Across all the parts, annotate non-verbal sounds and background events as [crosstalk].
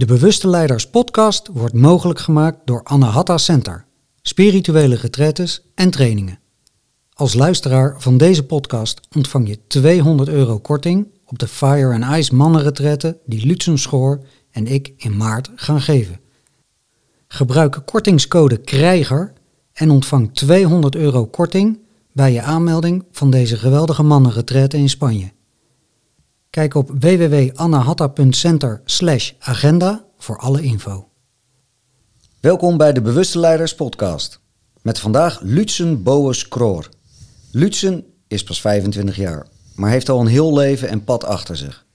De Bewuste Leiders podcast wordt mogelijk gemaakt door Anahata Center, spirituele retretes en trainingen. Als luisteraar van deze podcast ontvang je 200 euro korting op de Fire and Ice mannenretrette die Lutzen Schoor en ik in maart gaan geven. Gebruik kortingscode KRIJGER en ontvang 200 euro korting bij je aanmelding van deze geweldige mannenretraite in Spanje. Kijk op www.annahatta.center agenda voor alle info. Welkom bij de Bewuste Leiders podcast. Met vandaag Lutzen Boas Kroor. Lutzen is pas 25 jaar, maar heeft al een heel leven en pad achter zich.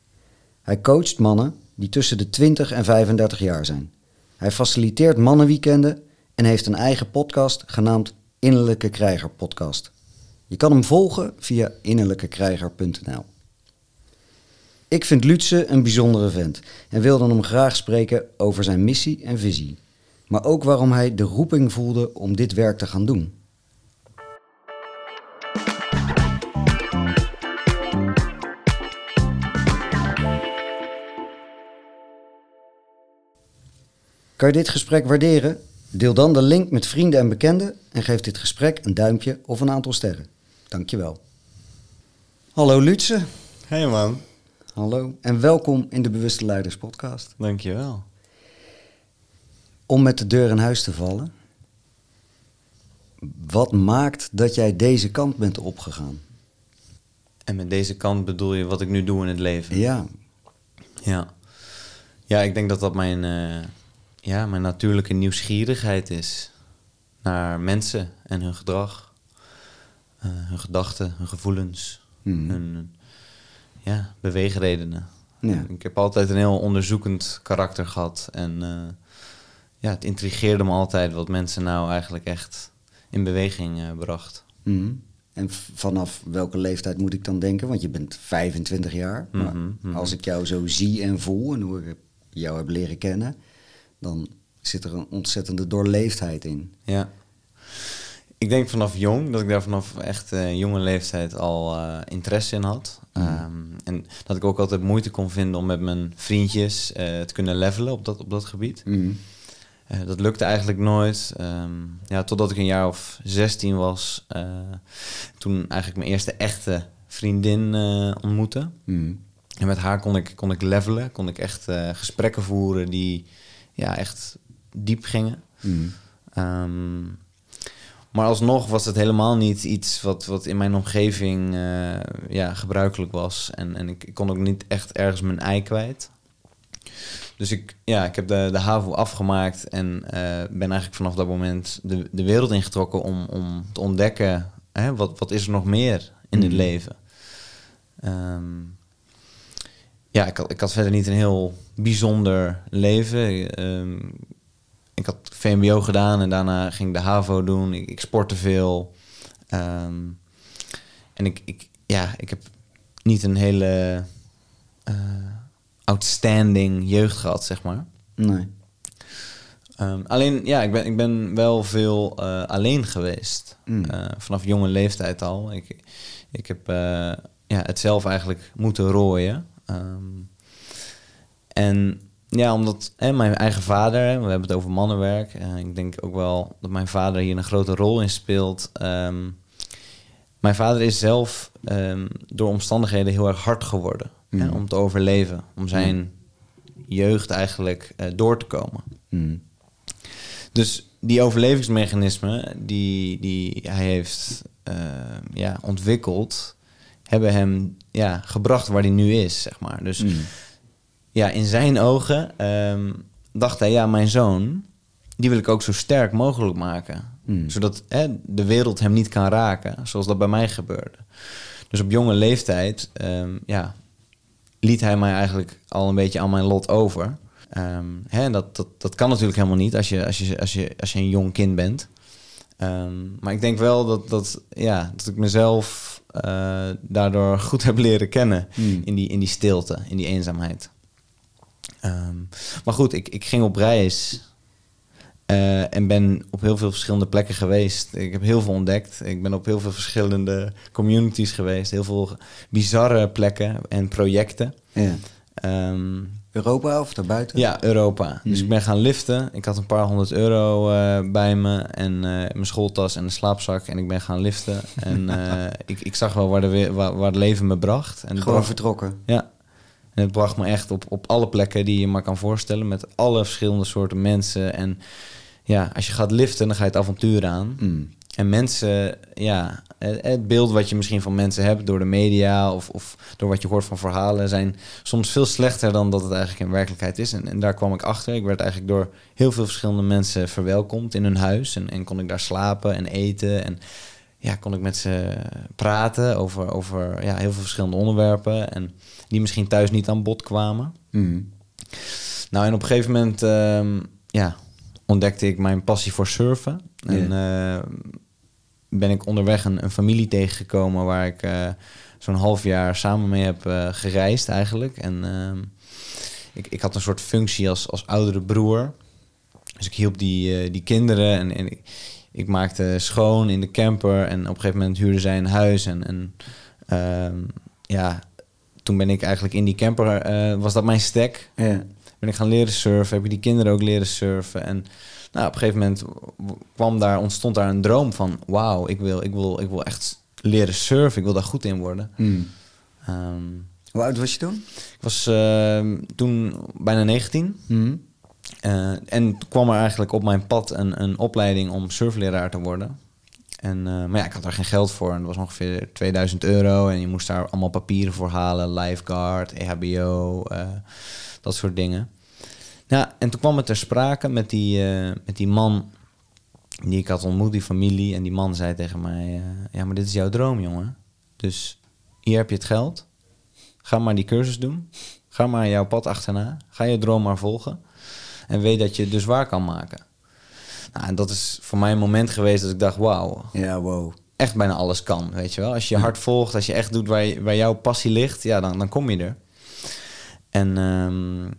Hij coacht mannen die tussen de 20 en 35 jaar zijn. Hij faciliteert mannenweekenden en heeft een eigen podcast genaamd Innerlijke Krijger Podcast. Je kan hem volgen via innerlijkekrijger.nl. Ik vind Lutze een bijzondere vent en wilde hem graag spreken over zijn missie en visie. Maar ook waarom hij de roeping voelde om dit werk te gaan doen. Kan je dit gesprek waarderen? Deel dan de link met vrienden en bekenden en geef dit gesprek een duimpje of een aantal sterren. Dankjewel. Hallo Lutze. Hey man. Hallo en welkom in de Bewuste Leiders podcast. Dankjewel. Om met de deur in huis te vallen. Wat maakt dat jij deze kant bent opgegaan? En met deze kant bedoel je wat ik nu doe in het leven? Ja. Ja. Ja, ik denk dat dat mijn, uh, ja, mijn natuurlijke nieuwsgierigheid is. Naar mensen en hun gedrag. Uh, hun gedachten, hun gevoelens. Hmm. Hun, ja, beweegredenen. Ja. Ik heb altijd een heel onderzoekend karakter gehad. En uh, ja, het intrigeerde me altijd wat mensen nou eigenlijk echt in beweging uh, bracht. Mhm. En vanaf welke leeftijd moet ik dan denken? Want je bent 25 jaar. Maar Mhm, mhm. als ik jou zo zie en voel en hoe ik jou heb leren kennen, dan zit er een ontzettende doorleefdheid in. Ja. Ik denk vanaf jong, dat ik daar vanaf echt uh, jonge leeftijd al uh, interesse in had. Mhm. Um, en dat ik ook altijd moeite kon vinden om met mijn vriendjes uh, te kunnen levelen op dat, op dat gebied. Uh, dat lukte eigenlijk nooit. Um, ja, totdat ik een jaar of 16 was. Toen eigenlijk mijn eerste echte vriendin ontmoette. Mhm. En met haar kon ik, kon ik levelen. Kon ik echt gesprekken voeren die ja, echt diep gingen. Um, maar alsnog was het helemaal niet iets wat, wat in mijn omgeving uh, ja, gebruikelijk was. En, en ik, ik kon ook niet echt ergens mijn ei kwijt. Dus ik, ja, ik heb de, de HAVO afgemaakt en uh, ben eigenlijk vanaf dat moment de, de wereld ingetrokken om, om te ontdekken hè, wat, wat is er nog meer in het Mhm. leven. Um, ja, ik had, ik had verder niet een heel bijzonder leven. Um, ik had VMBO gedaan en daarna ging ik de HAVO doen. Ik, ik sportte veel. Um, en ik, ik, ja, ik heb niet een hele uh, outstanding jeugd gehad, zeg maar. Nee. Um, alleen, ja, ik ben, ik ben wel veel uh, alleen geweest. Mm. Uh, vanaf jonge leeftijd al. Ik, ik heb ja, het zelf eigenlijk moeten rooien. Um, en ja, omdat hè, mijn eigen vader, we hebben het over mannenwerk. Uh, ik denk ook wel dat mijn vader hier een grote rol in speelt. Um, mijn vader is zelf um, door omstandigheden heel erg hard geworden Mm. hè, om te overleven. Om zijn mm. jeugd eigenlijk uh, door te komen. Mm. Dus die overlevingsmechanismen die, die hij heeft uh, ja, ontwikkeld, hebben hem ja, gebracht waar hij nu is, zeg maar. Dus. Ja, in zijn ogen um, dacht hij, ja, mijn zoon, die wil ik ook zo sterk mogelijk maken. Mm. Zodat hè, de wereld hem niet kan raken, zoals dat bij mij gebeurde. Dus op jonge leeftijd, um, ja, liet hij mij eigenlijk al een beetje aan mijn lot over. Um, hè, dat, dat, dat kan natuurlijk helemaal niet als je, als je, als je, als je een jong kind bent. Um, maar ik denk wel dat, dat, ja, dat ik mezelf uh, daardoor goed heb leren kennen mm. in, die, in die stilte, in die eenzaamheid. Um, maar goed, ik, ik ging op reis uh, en ben op heel veel verschillende plekken geweest. Ik heb heel veel ontdekt. Ik ben op heel veel verschillende communities geweest. Heel veel bizarre plekken en projecten. Ja. Um, Europa of daarbuiten? Ja, Europa. Dus Mhm. ik ben gaan liften. Ik had een paar honderd euro eh, bij me en eh, mijn schooltas en een slaapzak. En ik ben gaan liften. En [laughs] eh, ik, ik zag wel waar, de, waar, waar het leven me bracht. En Gewoon bracht, vertrokken. ja. En het bracht me echt op, op alle plekken die je maar kan voorstellen. Met alle verschillende soorten mensen. En ja, als je gaat liften, dan ga je het avontuur aan. Mm. En mensen, ja, het het beeld wat je misschien van mensen hebt door de media of, of door wat je hoort van verhalen, zijn soms veel slechter dan dat het eigenlijk in werkelijkheid is. En, en daar kwam ik achter. Ik werd eigenlijk door heel veel verschillende mensen verwelkomd in hun huis. En, en kon ik daar slapen en eten. En ja, kon ik met ze praten over, over ja, heel veel verschillende onderwerpen. En die misschien thuis niet aan bod kwamen. Mm. Nou, en op een gegeven moment ehm, ja, ontdekte ik mijn passie voor surfen. En eh, ben ik onderweg een, een familie tegengekomen waar ik eh, zo'n half jaar samen mee heb eh, gereisd eigenlijk. En ehm, ik, ik had een soort functie als, als oudere broer. Dus ik hielp die, die kinderen en, en ik, ik maakte schoon in de camper. En op een gegeven moment huurden zij een huis. En, en ehm, ja, toen ben ik eigenlijk in die camper, eh, was dat mijn stek Ja. ben ik gaan leren surfen. Heb ik die kinderen ook leren surfen. En nou, op een gegeven moment kwam daar, ontstond daar een droom van... wauw, ik wil, ik, wil, ik wil echt leren surfen. Ik wil daar goed in worden. Mm. Ehm, Hoe oud was je toen? ik was ehm, toen bijna 19. Mm. Eh, en kwam er eigenlijk op mijn pad een, een opleiding om surfleraar te worden. En, eh, maar ja, ik had daar geen geld voor. En dat was ongeveer 2000 euro. En je moest daar allemaal papieren voor halen. Lifeguard, E EHBO, eh, dat soort dingen. Nou, en toen kwam het ter sprake met die, eh, met die man die ik had ontmoet, die familie. En die man zei tegen mij, ja, maar dit is jouw droom, jongen. Dus hier heb je het geld. Ga maar die cursus doen. Ga maar jouw pad achterna. Ga je droom maar volgen. En weet dat je het dus waar kan maken. Nou, en dat is voor mij een moment geweest dat ik dacht, wauw, Ja, wow. echt bijna alles kan, weet je wel. Als je je hart volgt, als je echt doet waar, je- waar jouw passie ligt, ja, dan, dan kom je er. En ehm,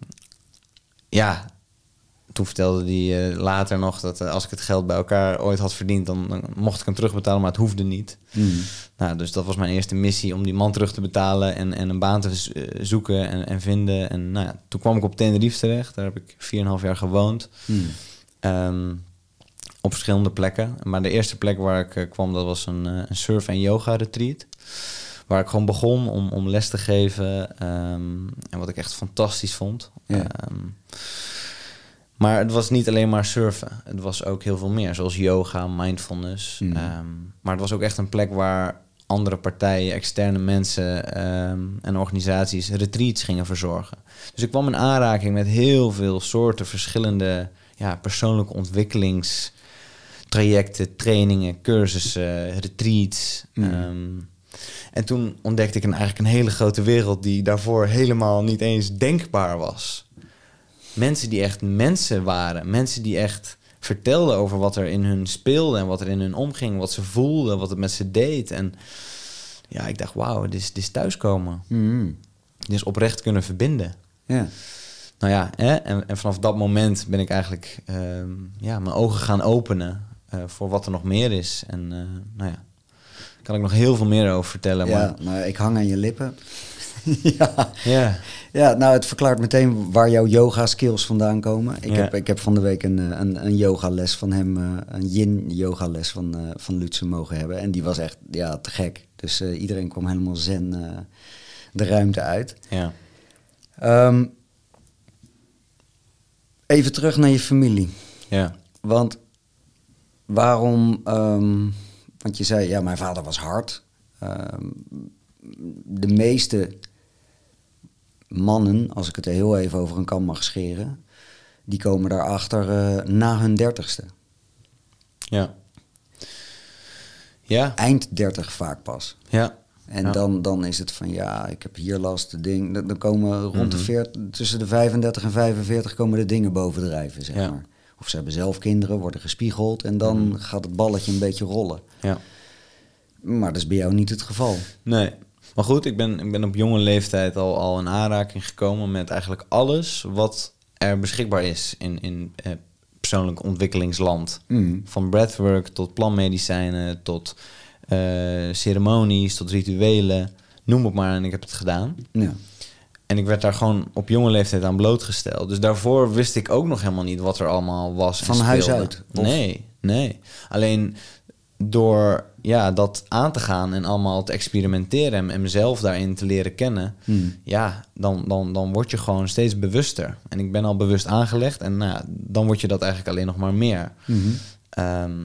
ja, toen vertelde hij eh, later nog dat eh, als ik het geld bij elkaar ooit had verdiend, dan, dan mocht ik hem terugbetalen, maar het hoefde niet. Mm. Nou, dus dat was mijn eerste missie om die man terug te betalen en, en een baan te eh, zoeken en, en vinden. En nou ja, toen kwam ik op Tenerife terecht. Daar heb ik 4,5 jaar gewoond. Mm. Ehm, op verschillende plekken. Maar de eerste plek waar ik kwam, dat was een, een surf- en yoga-retreat. Waar ik gewoon begon om, om les te geven. ehm, en wat ik echt fantastisch vond. Ja. Ehm, maar het was niet alleen maar surfen. Het was ook heel veel meer, zoals yoga, mindfulness. Mhm. Ehm, maar het was ook echt een plek waar andere partijen, externe mensen ehm, en organisaties retreats gingen verzorgen. Dus ik kwam in aanraking met heel veel soorten verschillende ja, persoonlijke ontwikkelingstrajecten, trainingen, cursussen, retreats. Mhm. Ehm, en toen ontdekte ik een, eigenlijk een hele grote wereld die daarvoor helemaal niet eens denkbaar was. Mensen die echt mensen waren. Mensen die echt vertelden over wat er in hun speelde en wat er in hun omging, wat ze voelden, wat het met ze deed. En ja, ik dacht, wauw, dit is, dit is thuiskomen. Mm. Dit is oprecht kunnen verbinden. Ja. Nou ja, hè? En, en vanaf dat moment ben ik eigenlijk ehm, ja, mijn ogen gaan openen eh, voor wat er nog meer is. En eh, nou ja, daar kan ik nog heel veel meer over vertellen. ja, Maar maar ik hang aan je lippen. [laughs] ja. ja, ja, nou het verklaart meteen waar jouw yoga skills vandaan komen. Ik, Ja. heb, ik heb van de week een, eh, een, een yogales van hem, eh, een yin yogales van, eh van Lutsen mogen hebben. En die was echt ja, te gek. Dus iedereen kwam helemaal zen de ruimte uit. ja, Ehm, even terug naar je familie. ja, Want waarom, ehm, want je zei, ja, mijn vader was hard. Ehm, de meeste mannen, als ik het er heel even over een kam mag scheren, die komen daarachter eh na hun dertigste. ja. Ja, Eind dertig vaak pas. ja. En Ja. dan, dan is het van, ja, ik heb hier last, de ding. Dan komen rond de Mhm. 40, tussen de 35 en 45 komen de dingen bovendrijven, zeg Ja. maar. Of ze hebben zelf kinderen, worden gespiegeld en dan Mhm. gaat het balletje een beetje rollen. ja. Maar dat is bij jou niet het geval. Nee. Maar goed, ik ben, ik ben op jonge leeftijd al, al in aanraking gekomen met eigenlijk alles wat er beschikbaar is in, in eh, persoonlijk ontwikkelingsland. Mm. Van breathwork tot planmedicijnen, tot eh, ceremonies, tot rituelen. Noem het maar en ik heb het gedaan. Ja. en ik werd daar gewoon op jonge leeftijd aan blootgesteld. Dus daarvoor wist ik ook nog helemaal niet wat er allemaal was. Van huis uit, of? Nee, nee. Alleen door ja, dat aan te gaan en allemaal te experimenteren en, mezelf daarin te leren kennen, Hmm. ja, dan, dan, dan word je gewoon steeds bewuster. En ik ben al bewust aangelegd en nou, dan word je dat eigenlijk alleen nog maar meer. Mhm. Ehm,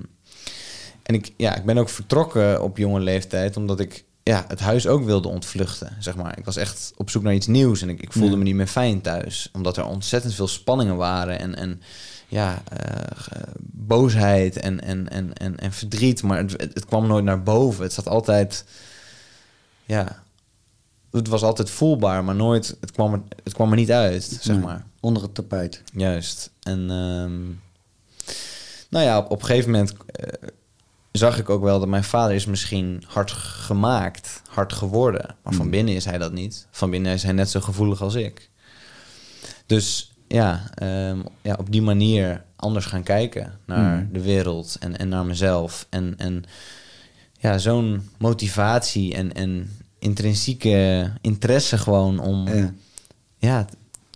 en ik, ja, ik ben ook vertrokken op jonge leeftijd omdat ik ja, het huis ook wilde ontvluchten. Zeg maar. Ik was echt op zoek naar iets nieuws en ik, ik voelde Ja. me niet meer fijn thuis. Omdat er ontzettend veel spanningen waren en, en ja, eh, boosheid en, en, en, en, en verdriet. Maar het, het, kwam nooit naar boven. Het zat altijd, ja, het was altijd voelbaar, maar nooit, het kwam er, het kwam er niet uit, zeg maar. Onder het tapijt. Juist. En ehm, nou ja, op, op een gegeven moment eh, zag ik ook wel dat mijn vader is misschien hard gemaakt, hard geworden. Maar van Mm. binnen is hij dat niet. Van binnen is hij net zo gevoelig als ik. Dus ja, ehm, ja op die manier anders gaan kijken naar Mm. de wereld en, en naar mezelf. En, en ja, zo'n motivatie en, en intrinsieke interesse gewoon om Ja. ja,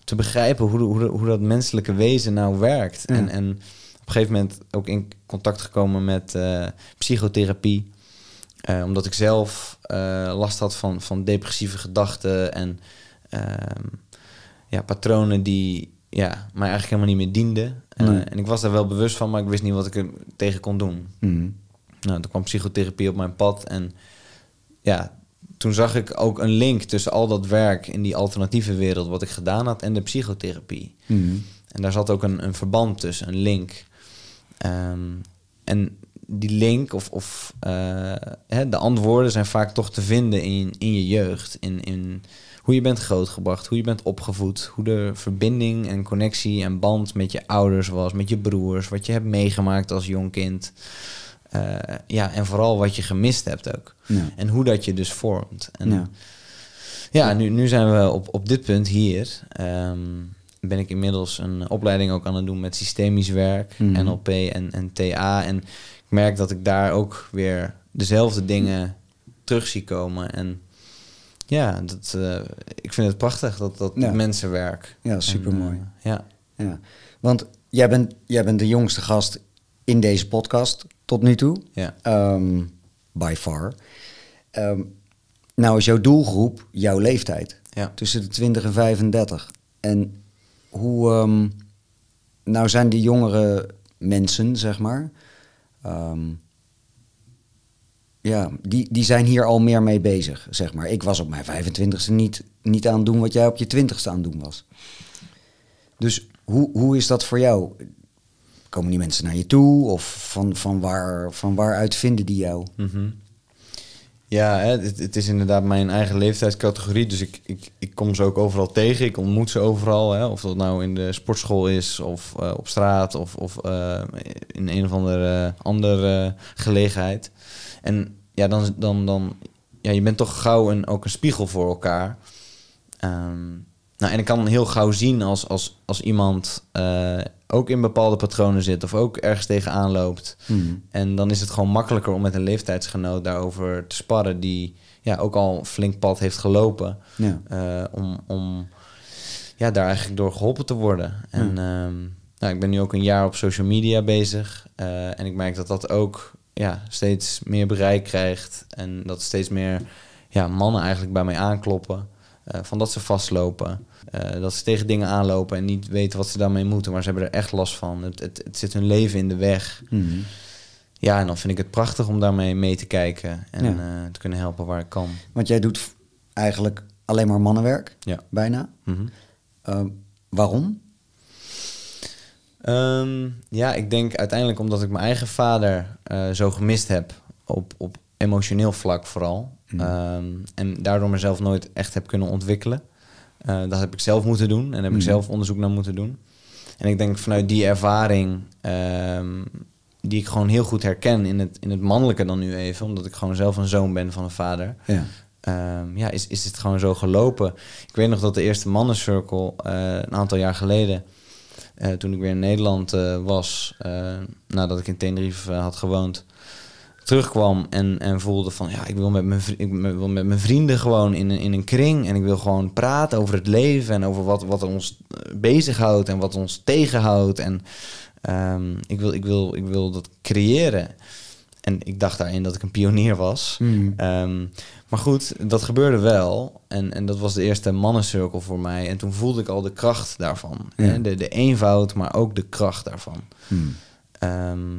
te begrijpen hoe, hoe, hoe dat menselijke wezen nou werkt. Ja. En, en op een gegeven moment ook in contact gekomen met eh, psychotherapie. Eh, omdat ik zelf eh, last had van, van depressieve gedachten en ehm, ja, patronen die ja, mij eigenlijk helemaal niet meer dienden. Eh, Nee. en ik was daar wel bewust van, maar ik wist niet wat ik er tegen kon doen. Mhm. Nou, toen kwam psychotherapie op mijn pad en ja, toen zag ik ook een link tussen al dat werk in die alternatieve wereld wat ik gedaan had en de psychotherapie. Mhm. En daar zat ook een, een verband tussen, een link. Ehm, en die link of, of eh, hè, de antwoorden zijn vaak toch te vinden in, in je jeugd. In, in hoe je bent grootgebracht, hoe je bent opgevoed, hoe de verbinding en connectie en band met je ouders was, met je broers, wat je hebt meegemaakt als jong kind. Eh, ja, en vooral wat je gemist hebt ook. Ja. En hoe dat je dus vormt. En Ja. ja, nu, nu zijn we op, op dit punt hier. Ehm, ben ik inmiddels een opleiding ook aan het doen met systemisch werk, Mhm. NLP en, en TA. En ik merk dat ik daar ook weer dezelfde dingen terug zie komen. En ja, dat, eh, ik vind het prachtig, dat, dat Ja. mensenwerk. Ja, supermooi. En, eh, ja. Ja. Want jij bent, jij bent de jongste gast in deze podcast tot nu toe. Ja. Ehm, by far. Ehm, nou is jouw doelgroep jouw leeftijd. Ja. Tussen de 20 en 35. En hoe... ehm, nou zijn die jongere mensen, zeg maar... ja, die, die zijn hier al meer mee bezig, zeg maar. Ik was op mijn 25ste niet, niet aan het doen wat jij op je 20ste aan het doen was. Dus hoe, hoe is dat voor jou? Komen die mensen naar je toe? Of van, van, waar, van waaruit vinden die jou? Mhm. Ja, het, het is inderdaad mijn eigen leeftijdscategorie. Dus ik, ik, ik kom ze ook overal tegen. Ik ontmoet ze overal. Hè, of dat nou in de sportschool is, of eh, op straat, of, of eh, in een of andere andere gelegenheid. En ja, dan, dan, dan ja, je bent toch gauw een, ook een spiegel voor elkaar. Ehm, nou, en ik kan heel gauw zien als, als, als iemand eh, ook in bepaalde patronen zit of ook ergens tegenaan loopt. Hmm. En dan is het gewoon makkelijker om met een leeftijdsgenoot daarover te sparren die ja, ook al een flink pad heeft gelopen. Ja. eh, om om ja, daar eigenlijk door geholpen te worden. En ehm, nou, ik ben nu ook een jaar op social media bezig. eh, en ik merk dat dat ook ja, steeds meer bereik krijgt. En dat steeds meer ja, mannen eigenlijk bij mij aankloppen. eh, van dat ze vastlopen. eh, dat ze tegen dingen aanlopen en niet weten wat ze daarmee moeten. Maar ze hebben er echt last van. Het, het, het zit hun leven in de weg. Mhm. Ja, en dan vind ik het prachtig om daarmee mee te kijken. En Ja. eh, te kunnen helpen waar ik kan. Want jij doet eigenlijk alleen maar mannenwerk, Ja. bijna. Mhm. Waarom? Ehm, ja, ik denk uiteindelijk omdat ik mijn eigen vader eh, zo gemist heb. Op, op emotioneel vlak vooral. Mhm. Ehm, en daardoor mezelf nooit echt heb kunnen ontwikkelen. Eh, dat heb ik zelf moeten doen. En heb ik Mhm. zelf onderzoek naar moeten doen. En ik denk vanuit die ervaring... ehm, die ik gewoon heel goed herken in het, in het mannelijke dan nu even... omdat ik gewoon zelf een zoon ben van een vader... Ja. Ja, is, is het gewoon zo gelopen. Ik weet nog dat de eerste mannencirkel eh, een aantal jaar geleden, eh, toen ik weer in Nederland eh, was, eh, nadat ik in Tenerife had gewoond, terugkwam en, en voelde van ja, ik wil met mijn, ik wil met mijn vrienden gewoon in in een kring en ik wil gewoon praten over het leven en over wat, wat ons bezighoudt en wat ons tegenhoudt. En ehm, ik, wil, ik, wil, ik wil dat creëren. En ik dacht daarin dat ik een pionier was. Mm. Ehm, maar goed, dat gebeurde wel. En, en dat was de eerste mannencirkel voor mij. En toen voelde ik al de kracht daarvan. Ja. Hè? De, de eenvoud, maar ook de kracht daarvan. Mm. Ehm,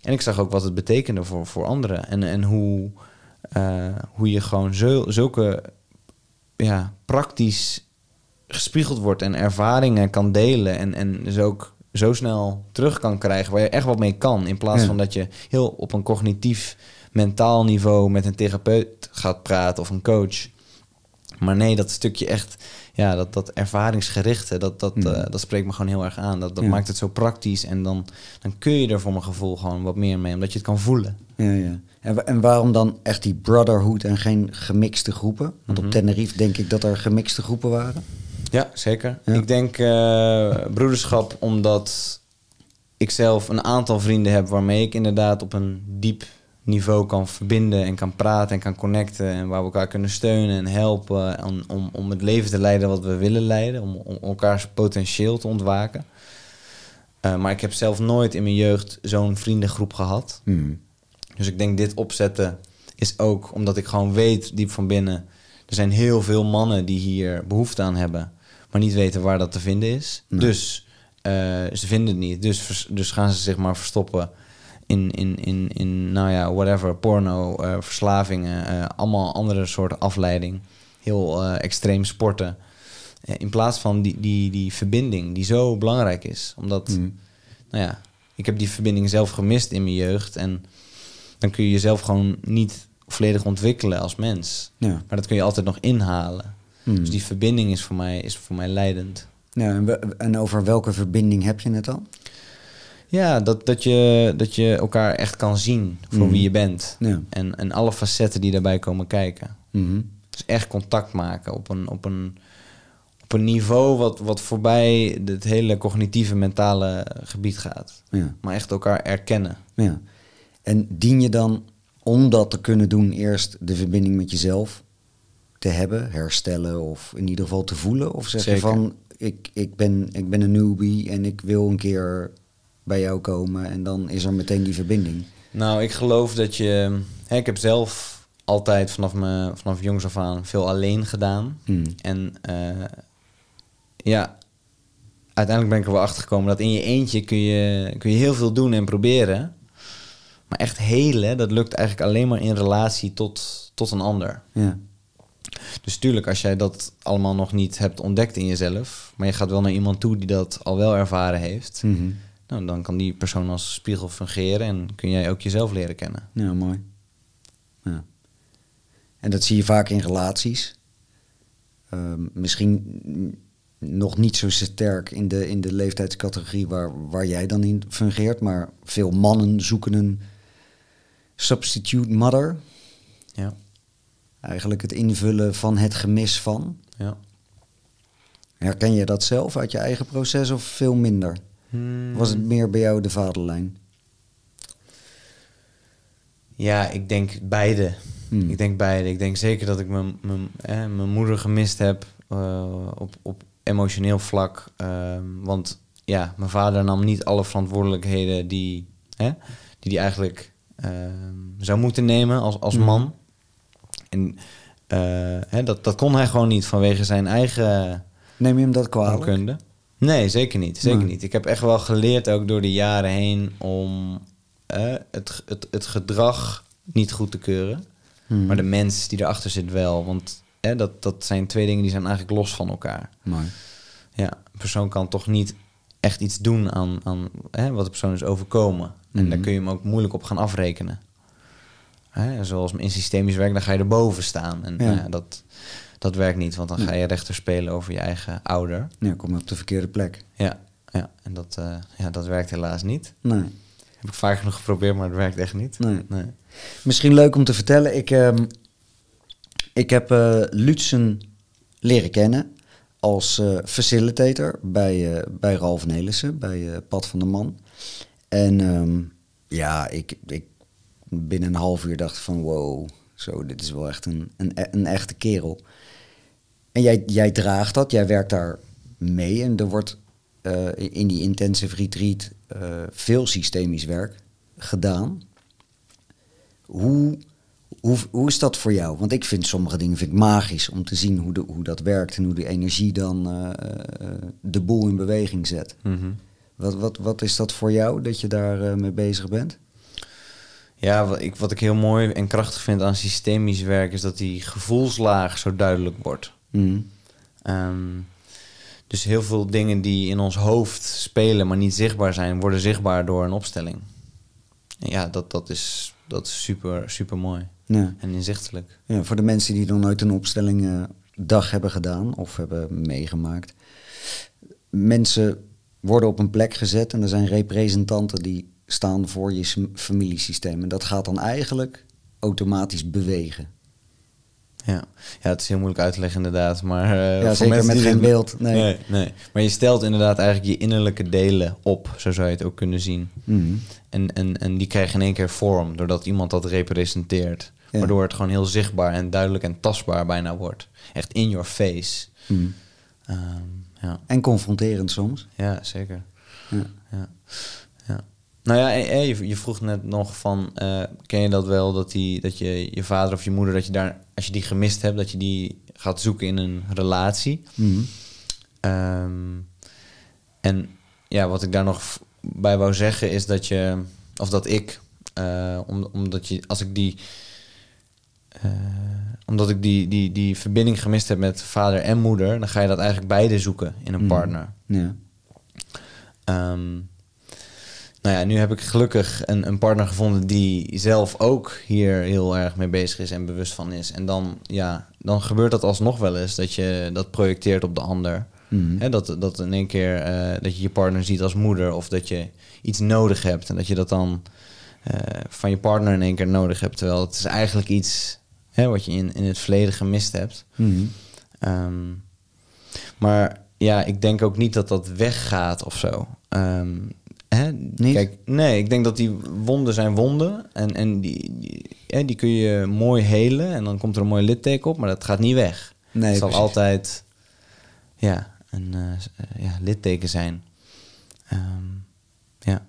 en ik zag ook wat het betekende voor, voor anderen. En, en hoe, eh, hoe je gewoon zo, zulke ja, praktisch gespiegeld wordt en ervaringen kan delen. En, en dus ook zo snel terug kan krijgen waar je echt wat mee kan. In plaats Ja. van dat je heel op een cognitief, mentaal niveau met een therapeut gaat praten of een coach. Maar nee, dat stukje echt, ja, dat, dat ervaringsgerichte, dat, dat, Mm. eh, dat spreekt me gewoon heel erg aan. Dat, dat Ja. maakt het zo praktisch en dan, dan kun je er voor mijn gevoel gewoon wat meer mee, omdat je het kan voelen. Ja, ja. En, en waarom dan echt die brotherhood en geen gemixte groepen? Want Mhm. op Tenerife denk ik dat er gemixte groepen waren. Ja, zeker. Ja. Ik denk eh, broederschap omdat ik zelf een aantal vrienden heb waarmee ik inderdaad op een diep niveau kan verbinden en kan praten en kan connecten en waar we elkaar kunnen steunen en helpen om, om, om het leven te leiden wat we willen leiden, om, om elkaars potentieel te ontwaken. Eh, maar ik heb zelf nooit in mijn jeugd zo'n vriendengroep gehad. Mm. Dus ik denk dit opzetten is ook omdat ik gewoon weet diep van binnen. Er zijn heel veel mannen die hier behoefte aan hebben, maar niet weten waar dat te vinden is. Nee. Dus eh, ze vinden het niet. Dus, dus gaan ze zich maar verstoppen in, in, in, in nou ja, whatever, porno, eh, verslavingen, eh, allemaal andere soorten afleiding. Heel extreem sporten. In plaats van die, die, die verbinding die zo belangrijk is. Omdat Mm. nou ja, ik heb die verbinding zelf gemist in mijn jeugd. En dan kun je jezelf gewoon niet volledig ontwikkelen als mens. Ja. Maar dat kun je altijd nog inhalen. Mm. Dus die verbinding is voor mij, is voor mij leidend. Ja, en, we- en over welke verbinding heb je het dan? Ja, dat, dat, je, dat je elkaar echt kan zien voor Mhm. wie je bent. Ja. En, en alle facetten die daarbij komen kijken. Mhm. Dus echt contact maken op een, op een, op een niveau wat, wat voorbij het hele cognitieve mentale gebied gaat. Ja. Maar echt elkaar erkennen. Ja. En dien je dan om dat te kunnen doen eerst de verbinding met jezelf te hebben, herstellen of in ieder geval te voelen? Of zeg je van ik, ik, ben, ik ben een newbie en ik wil een keer bij jou komen en dan is er meteen die verbinding? Nou, ik geloof dat je. Hè, ik heb zelf altijd vanaf, me, vanaf jongs af aan veel alleen gedaan. Hmm. En eh, ja, uiteindelijk ben ik er wel achter gekomen dat in je eentje kun je, kun je heel veel doen en proberen. Maar echt helen, dat lukt eigenlijk alleen maar in relatie tot, tot een ander. Ja. Dus tuurlijk, als jij dat allemaal nog niet hebt ontdekt in jezelf, maar je gaat wel naar iemand toe die dat al wel ervaren heeft, Mhm. nou, dan kan die persoon als spiegel fungeren en kun jij ook jezelf leren kennen. Ja, mooi. Ja. En dat zie je vaak in relaties. Ehm, misschien nog niet zo sterk in de, in de leeftijdscategorie waar, waar jij dan in fungeert, maar veel mannen zoeken een substitute mother. Ja, Eigenlijk het invullen van het gemis van. ja. Herken je dat zelf uit je eigen proces of veel minder? Was het meer bij jou de vaderlijn? Ja, ik denk beide. Hmm. Ik denk beide. Ik denk zeker dat ik mijn, mijn, eh, mijn moeder gemist heb eh, op, op emotioneel vlak. Ehm, want ja, mijn vader nam niet alle verantwoordelijkheden die hè, die, die eigenlijk ehm, zou moeten nemen als, als Mhm. man. En eh, hè, dat, dat kon hij gewoon niet vanwege zijn eigen Neem je hem dat kwalijk? onkunde. Nee, zeker niet. Zeker Nee. niet. Ik heb echt wel geleerd ook door de jaren heen om eh, het, het, het gedrag niet goed te keuren. Mhm. Maar de mens die erachter zit wel. Want hè, dat, dat zijn twee dingen die zijn eigenlijk los van elkaar. Mooi. Ja, een persoon kan toch niet echt iets doen aan, aan hè, wat de persoon is overkomen. En Mhm. daar kun je hem ook moeilijk op gaan afrekenen. Hè, zoals in systemisch werk, dan ga je erboven staan. En Ja. ja, dat, dat werkt niet, want dan ga je rechter spelen over je eigen ouder. Ja, kom je op de verkeerde plek. Ja, ja en dat, eh, ja, dat werkt helaas niet. Nee. Heb ik vaak genoeg geprobeerd, maar het werkt echt niet. Nee. Nee. Misschien leuk om te vertellen. Ik, ehm, ik heb eh Lutzen leren kennen als eh, facilitator bij, eh, bij Ralf Nelissen, bij eh, Pad van de Man. En ehm, ja, ik, ik binnen een half uur dacht van wow, zo, dit is wel echt een, een, een echte kerel. En jij, jij draagt dat, jij werkt daar mee en er wordt eh, in die intensive retreat uh, veel systemisch werk gedaan. Hoe, hoe, hoe is dat voor jou? Want ik vind sommige dingen vind ik magisch om te zien hoe, de, hoe dat werkt en hoe die energie dan uh, de boel in beweging zet. Mhm. Wat, wat, wat is dat voor jou dat je daar mee bezig bent? Ja, wat ik, wat ik heel mooi en krachtig vind aan systemisch werk is dat die gevoelslaag zo duidelijk wordt. Mm. Um, dus heel veel dingen die in ons hoofd spelen, maar niet zichtbaar zijn, worden zichtbaar door een opstelling. En ja, dat, dat, is, dat is super, super mooi Ja. en inzichtelijk. Ja, voor de mensen die nog nooit een opstelling eh, dag hebben gedaan of hebben meegemaakt. Mensen worden op een plek gezet en er zijn representanten die staan voor je familiesysteem. En dat gaat dan eigenlijk automatisch bewegen. Ja. ja, het is heel moeilijk uit te leggen inderdaad. Maar, Ja, voor zeker met geen beeld. Nee. nee, nee. Maar je stelt inderdaad eigenlijk je innerlijke delen op, zo zou je het ook kunnen zien. Mhm. En, en, en die krijgen in één keer vorm, doordat iemand dat representeert. Ja. Waardoor het gewoon heel zichtbaar en duidelijk en tastbaar bijna wordt. Echt in your face. Mhm. Ehm, ja. En confronterend soms. ja, zeker. Ja. Ja. Nou ja, en- en je, vroeg net nog van, eh, ken je dat wel, dat, die, dat je je vader of je moeder, dat je daar, als je die gemist hebt, dat je die gaat zoeken in een relatie. Mhm. Ehm, en ja, wat ik daar nog bij wou zeggen is dat je, of dat ik, eh, om, omdat je, als ik die, eh, omdat ik die, die, die verbinding gemist heb met vader en moeder, dan ga je dat eigenlijk beide zoeken in een Mhm. partner. Ja. Ehm, nou ja, nu heb ik gelukkig een, een partner gevonden die zelf ook hier heel erg mee bezig is en bewust van is. En dan, ja, dan gebeurt dat alsnog wel eens dat je dat projecteert op de ander. Hè, dat, dat in één keer eh, dat je je partner ziet als moeder of dat je iets nodig hebt en dat je dat dan eh, van je partner in één keer nodig hebt. Terwijl het is eigenlijk iets hè, wat je in, in het verleden gemist hebt. Mhm. Ehm, maar ja, ik denk ook niet dat dat weggaat of zo. Ehm, hè? Niet? Kijk, nee, ik denk dat die wonden zijn wonden. En, en die, die, hè, die kun je mooi helen. En dan komt er een mooi litteken op, maar dat gaat niet weg. Nee, het zal precies. altijd ja, een eh, ja, litteken zijn. Ehm, ja.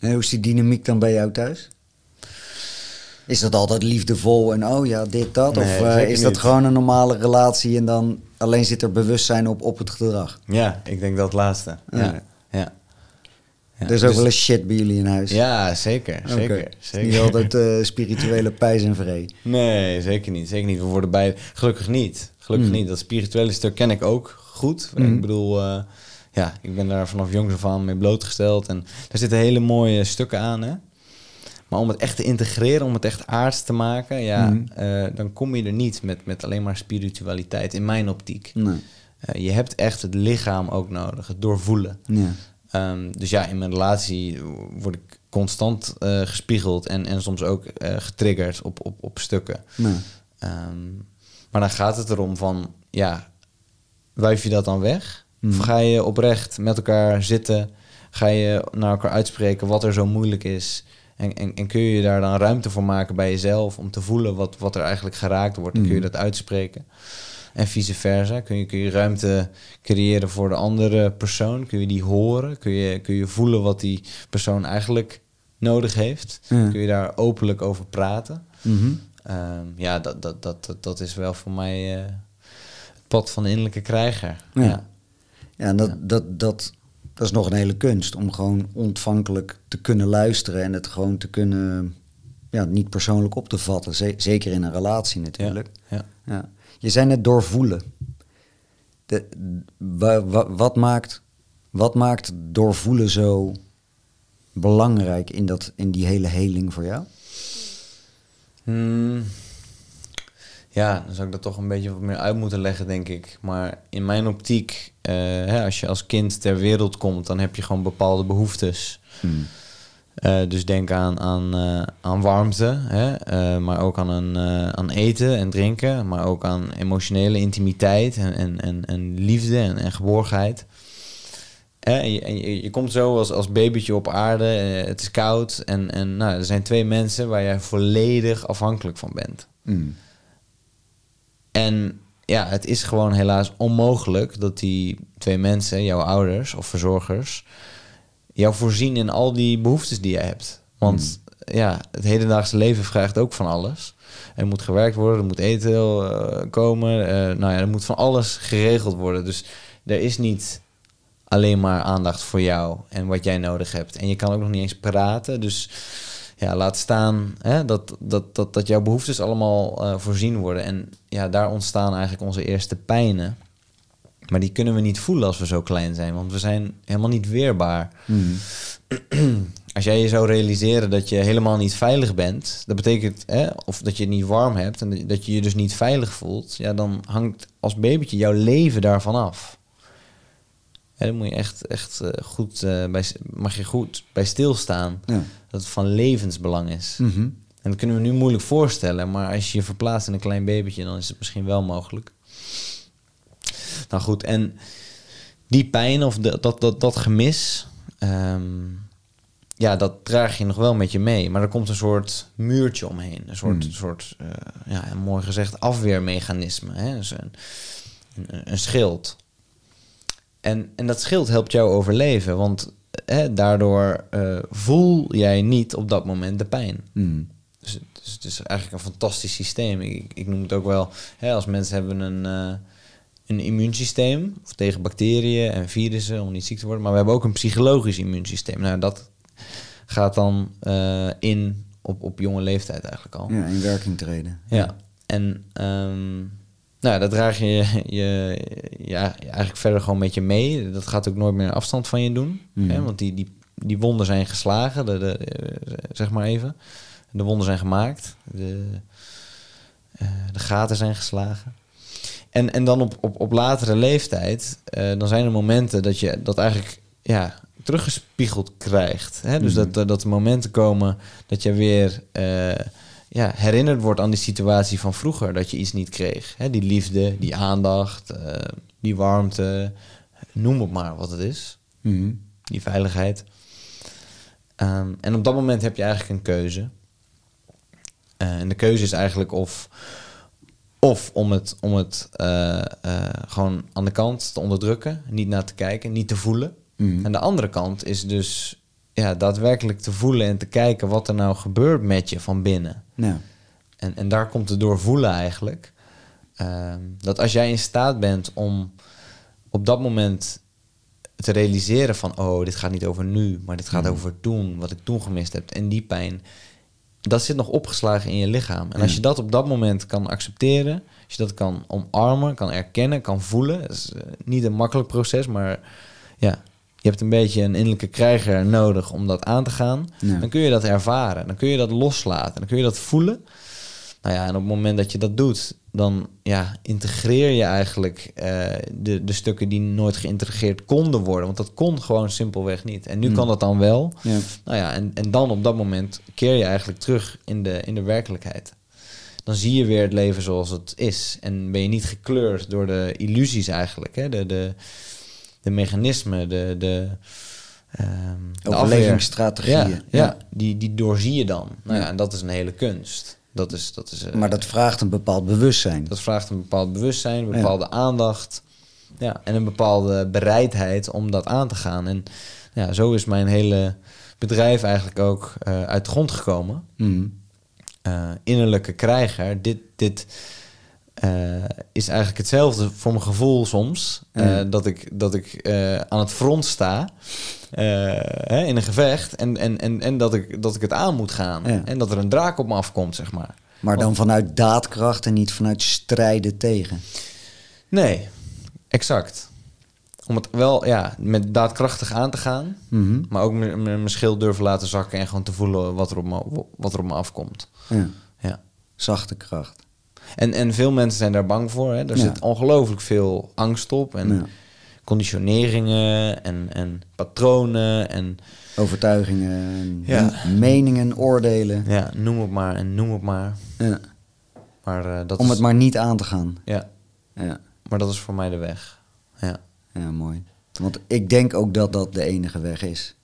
En hoe is die dynamiek dan bij jou thuis? Is dat altijd liefdevol en oh ja, dit, dat? Nee, of eh, is dat niet. gewoon een normale relatie en dan alleen zit er bewustzijn op, op het gedrag? ja, ik denk dat laatste. Ja. Ja. Ja. Er is ook dus- wel eens shit bij jullie in huis. Ja, zeker. Zeker, zeker. Niet altijd eh, [laughs] spirituele pijs en vree. Nee, zeker niet. Zeker niet. We worden bij. Gelukkig niet. Gelukkig Mm. niet. Dat spirituele stuk ken ik ook goed. Mm. Ik bedoel, eh, ja, ik ben daar vanaf jongs af aan mee blootgesteld. En daar zitten hele mooie stukken aan. Hè? Maar om het echt te integreren, om het echt aards te maken, ja, Mm. eh, dan kom je er niet met, met alleen maar spiritualiteit, in mijn optiek. Nee. Je hebt echt het lichaam ook nodig, het doorvoelen. Ja. Ehm, dus ja, in mijn relatie word ik constant eh, gespiegeld en, en soms ook eh, getriggerd op, op, op stukken. Nee. Ehm, maar dan gaat het erom van, ja, wuif je dat dan weg? Mhm. Of ga je oprecht met elkaar zitten? Ga je naar elkaar uitspreken wat er zo moeilijk is? En, en, en kun je daar dan ruimte voor maken bij jezelf om te voelen wat, wat er eigenlijk geraakt wordt? En kun je Mhm. dat uitspreken? En vice versa. Kun je, kun je ruimte creëren voor de andere persoon? Kun je die horen? Kun je, kun je voelen wat die persoon eigenlijk nodig heeft? Ja. Kun je daar openlijk over praten? Mhm. Ehm, ja, dat, dat, dat, dat, dat is wel voor mij eh, het pad van de innerlijke krijger. Ja. Ja. Ja, en dat, dat, dat, dat is nog een hele kunst om gewoon ontvankelijk te kunnen luisteren en het gewoon te kunnen, ja, niet persoonlijk op te vatten. Ze- zeker in een relatie natuurlijk. Ja. Ja. Je zei net doorvoelen. De, wa- wa- wat, maakt, wat maakt doorvoelen zo belangrijk in, dat, in die hele heling voor jou? Hmm. ja, dan zou ik dat toch een beetje wat meer uit moeten leggen, denk ik. Maar in mijn optiek, eh, hè, als je als kind ter wereld komt, dan heb je gewoon bepaalde behoeftes. Eh, dus denk aan, aan, eh, aan warmte, hè? eh, maar ook aan, een, aan eten en drinken, maar ook aan emotionele intimiteit en, en, en, en liefde en, en geborgenheid. Hè, en je, en je, je komt zo als, als babytje op aarde, het is koud en, en nou, er zijn twee mensen waar jij volledig afhankelijk van bent. Mm. En ja, het is gewoon helaas onmogelijk dat die twee mensen, jouw ouders of verzorgers, jou voorzien in al die behoeftes die jij hebt. Want ja, het hedendaagse leven vraagt ook van alles. Er moet gewerkt worden, er moet eten eh, komen. eh, nou ja, er moet van alles geregeld worden. Dus er is niet alleen maar aandacht voor jou en wat jij nodig hebt. En je kan ook nog niet eens praten. Dus ja, laat staan hè, dat, dat, dat, dat jouw behoeftes allemaal eh, voorzien worden. En ja, daar ontstaan eigenlijk onze eerste pijnen. Maar die kunnen we niet voelen als we zo klein zijn, want we zijn helemaal niet weerbaar. Mm. [clears throat] Als jij je zou realiseren dat je helemaal niet veilig bent, dat betekent, hè, of dat je het niet warm hebt en dat je je dus niet veilig voelt, ja, dan hangt als babytje jouw leven daarvan af. Hè, dan moet je echt, echt eh, goed, eh, bij, mag je goed bij stilstaan Ja. dat het van levensbelang is. Mhm. En dat kunnen we nu moeilijk voorstellen, maar als je je verplaatst in een klein babytje, dan is het misschien wel mogelijk. Nou goed, en die pijn of de- dat, dat, dat gemis, ehm, ja, dat draag je nog wel met je mee. Maar er komt een soort muurtje omheen. Een soort, Hmm. soort eh, ja, mooi gezegd, afweermechanisme. Hè? Dus een, een, een schild. En, en dat schild helpt jou overleven, want hè, daardoor eh, voel jij niet op dat moment de pijn. Mm. Dus, het- dus het is eigenlijk een fantastisch systeem. Ik, ik noem het ook wel, hè, als mensen hebben een, eh, een immuunsysteem of tegen bacteriën en virussen om niet ziek te worden, maar we hebben ook een psychologisch immuunsysteem. Nou, dat gaat dan eh, in op, op jonge leeftijd eigenlijk al. Ja, in werking treden. Ja, en ehm, nou, dat draag je, je ja, eigenlijk verder gewoon met je mee. Dat gaat ook nooit meer afstand van je doen. Mhm. Hè? Want die, die, die wonden zijn geslagen, de, de, eh, zeg maar even. De wonden zijn gemaakt. De, eh, de gaten zijn geslagen. En, en dan op, op, op latere leeftijd, eh, dan zijn er momenten dat je dat eigenlijk ja, teruggespiegeld krijgt. Hè? Dus Mhm. dat, dat er momenten komen dat je weer eh, ja, herinnerd wordt aan die situatie van vroeger. Dat je iets niet kreeg. Hè? Die liefde, die aandacht, eh, die warmte. Noem het maar wat het is. Mhm. Die veiligheid. Ehm, en op dat moment heb je eigenlijk een keuze. En de keuze is eigenlijk of, of om het, om het eh, eh, gewoon aan de kant te onderdrukken, niet naar te kijken, niet te voelen. Mhm. En de andere kant is dus ja, daadwerkelijk te voelen en te kijken wat er nou gebeurt met je van binnen. Ja. En, en daar komt het door voelen eigenlijk. Ehm, dat als jij in staat bent om op dat moment te realiseren van... oh, dit gaat niet over nu, maar dit gaat Mhm. over toen, wat ik toen gemist heb. En die pijn, dat zit nog opgeslagen in je lichaam. En als je dat op dat moment kan accepteren... als je dat kan omarmen, kan erkennen, kan voelen... dat is eh, niet een makkelijk proces, maar ja... Je hebt een beetje een innerlijke krijger nodig om dat aan te gaan. Ja. Dan kun je dat ervaren. Dan kun je dat loslaten. Dan kun je dat voelen. Nou ja, en op het moment dat je dat doet, dan ja, integreer je eigenlijk eh, de, de stukken die nooit geïntegreerd konden worden. Want dat kon gewoon simpelweg niet. En nu Hmm. kan dat dan wel. Ja. Nou ja, en, en dan op dat moment keer je eigenlijk terug in de, in de werkelijkheid. Dan zie je weer het leven zoals het is. En ben je niet gekleurd door de illusies eigenlijk. Hè? De, de, de mechanismen, de, de, ehm, de. Ja, ja, Die, die doorzie je dan. Nou ja, en dat is een hele kunst. Dat is, dat is, eh, Maar dat vraagt een bepaald bewustzijn. dat vraagt een bepaald bewustzijn, een bepaalde aandacht. Ja, en een bepaalde bereidheid om dat aan te gaan. En ja, zo is mijn hele bedrijf eigenlijk ook eh, uit de grond gekomen. Mhm. Eh, innerlijke krijger. Dit, dit eh, is eigenlijk hetzelfde voor mijn gevoel soms. eh, Ja. dat ik, dat ik eh, aan het front sta hè, in een gevecht. En, en, en, en dat, ik, dat ik het aan moet gaan. Ja. En dat er een draak op me afkomt, zeg maar. Maar dan vanuit daadkracht en niet vanuit strijden tegen. Nee, exact. Om het wel ja, met daadkrachtig aan te gaan. Mhm. Maar ook mijn schild durven laten zakken en gewoon te voelen wat er op me, wat er op me afkomt. Ja. Ja. Zachte kracht. En, en veel mensen zijn daar bang voor. Hè? Er Ja. zit ongelooflijk veel angst op. En Ja. conditioneringen en, en patronen. En Overtuigingen, en Ja. meningen, oordelen. ja, noem het maar en noem het maar. Ja. Maar, eh, dat Om is, het maar niet aan te gaan. ja, Ja, maar dat is voor mij de weg. Ja. ja mooi. Want ik denk ook dat dat de enige weg is.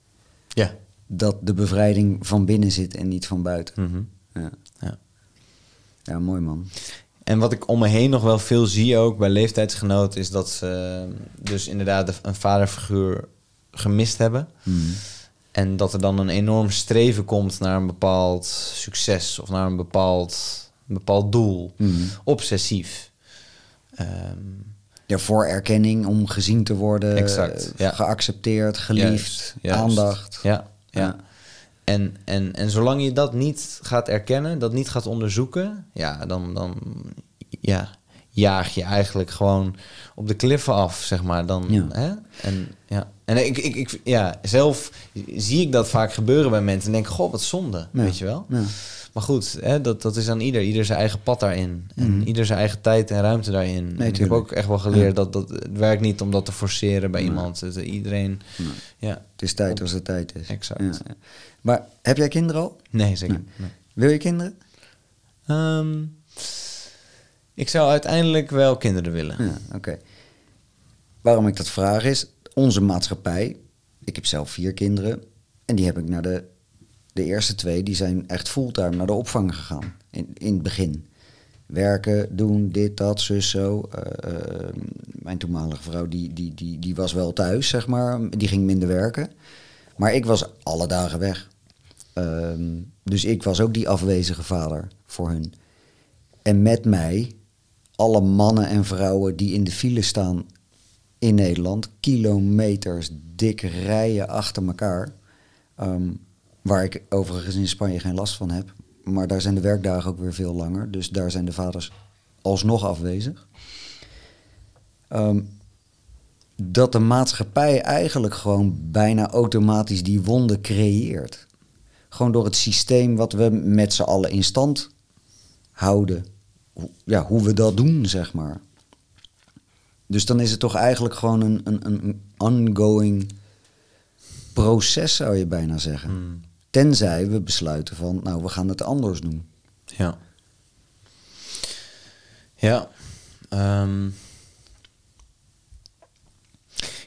Ja. Dat de bevrijding van binnen zit en niet van buiten. Mhm. Ja, ja. Ja mooi man. En wat ik om me heen nog wel veel zie ook bij leeftijdsgenoten... is dat ze dus inderdaad een vaderfiguur gemist hebben. Mhm. En dat er dan een enorm streven komt naar een bepaald succes... of naar een bepaald, een bepaald doel. Mhm. Obsessief. Ehm, Ja, voor erkenning, om gezien te worden, Exact, eh, ja. geaccepteerd, geliefd, juist. aandacht. Ja, ja. Ja. En, en, en zolang je dat niet gaat erkennen, dat niet gaat onderzoeken, ja, dan, dan ja, jaag je eigenlijk gewoon op de kliffen af, zeg maar. Dan, Ja. Hè? En, ja. en ik, ik, ik, ja, zelf zie ik dat vaak gebeuren bij mensen en denk, goh, wat zonde, Ja. weet je wel. Ja. Maar goed, hè, dat, dat is aan ieder. Ieder zijn eigen pad daarin. En Mhm. ieder zijn eigen tijd en ruimte daarin. En ik heb ook echt wel geleerd Ja. dat, dat het werkt niet om dat te forceren bij Nee. iemand. Het, iedereen, Nee. ja, Het is tijd als het tijd is. Exact. Ja, ja. Maar heb jij kinderen al? nee, zeker. Wil je kinderen? Ehm, ik zou uiteindelijk wel kinderen willen. Ja, oké. Waarom ik dat vraag is, onze maatschappij, ik heb zelf vier kinderen, en die heb ik naar de, de eerste twee, die zijn echt fulltime naar de opvang gegaan, in, in het begin. Werken, doen, dit, dat, zus, zo. Eh, eh, mijn toenmalige vrouw, die, die, die, die was wel thuis, zeg maar, die ging minder werken. Maar ik was alle dagen weg. Ehm, dus ik was ook die afwezige vader voor hun. En met mij alle mannen en vrouwen die in de file staan in Nederland, kilometers dik rijen achter elkaar. Ehm, waar ik overigens in Spanje geen last van heb. Maar daar zijn de werkdagen ook weer veel langer. Dus daar zijn de vaders alsnog afwezig. Ehm, dat de maatschappij eigenlijk gewoon bijna automatisch die wonden creëert. Gewoon door het systeem wat we met z'n allen in stand houden. Ja, hoe we dat doen, zeg maar. Dus dan is het toch eigenlijk gewoon een, een, een ongoing proces, zou je bijna zeggen. Hmm. Tenzij we besluiten van, nou, we gaan het anders doen. Ja. Ja. Ehm.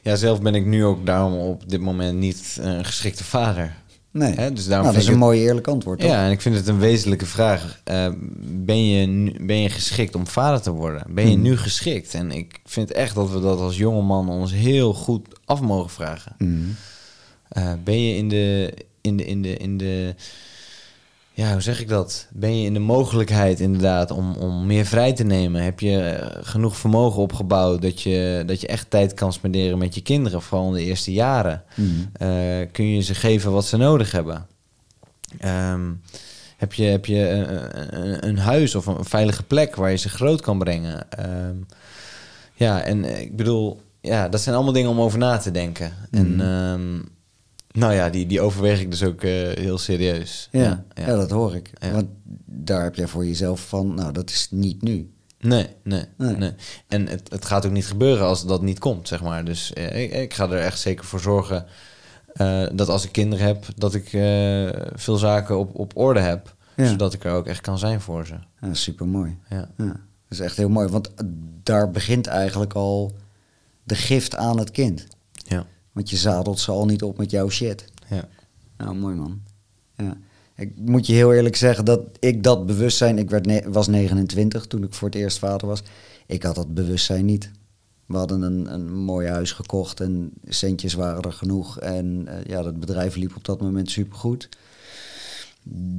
ja, zelf ben ik nu ook daarom op dit moment niet een geschikte vader. Nee, Hè, dus daarom nou, dat is een het- mooi eerlijk antwoord, toch? Ja, en ik vind het een wezenlijke vraag. Eh, ben, je nu, ben je geschikt om vader te worden? Ben je Hmm. nu geschikt? En ik vind echt dat we dat als jonge man ons heel goed af mogen vragen. Mhm. Eh, ben je in de, in de, in de, in de, ja, hoe zeg ik dat? Ben je in de mogelijkheid inderdaad om, om meer vrij te nemen? Heb je eh, genoeg vermogen opgebouwd dat je, dat je echt tijd kan spenderen met je kinderen, vooral in de eerste jaren? Eh, kun je ze geven wat ze nodig hebben? Ehm, heb je, heb je een, een, een huis of een veilige plek waar je ze groot kan brengen? Ehm, ja, en eh, ik bedoel, ja, dat zijn allemaal dingen om over na te denken. En Mhm. Nou ja, die, die overweeg ik dus ook eh, heel serieus. Ja, ja. dat hoor ik. Want daar heb jij voor jezelf van, nou, dat is niet nu. Nee, nee, Nee. nee. En het, het gaat ook niet gebeuren als dat niet komt, zeg maar. Dus eh, ik, ik ga er echt zeker voor zorgen eh, dat als ik kinderen heb, dat ik veel zaken op, op orde heb. Zodat ik er ook echt kan zijn voor ze. Ja, super mooi. Ja, Ja, dat is echt heel mooi, want daar begint eigenlijk al de gift aan het kind. Want je zadelt ze al niet op met jouw shit. ja. Nou, mooi man. Ja. Ik moet je heel eerlijk zeggen dat ik dat bewustzijn... Ik werd was 29 toen ik voor het eerst vader was. Ik had dat bewustzijn niet. We hadden een, een mooi huis gekocht en centjes waren er genoeg. En eh, ja, dat bedrijf liep op dat moment supergoed.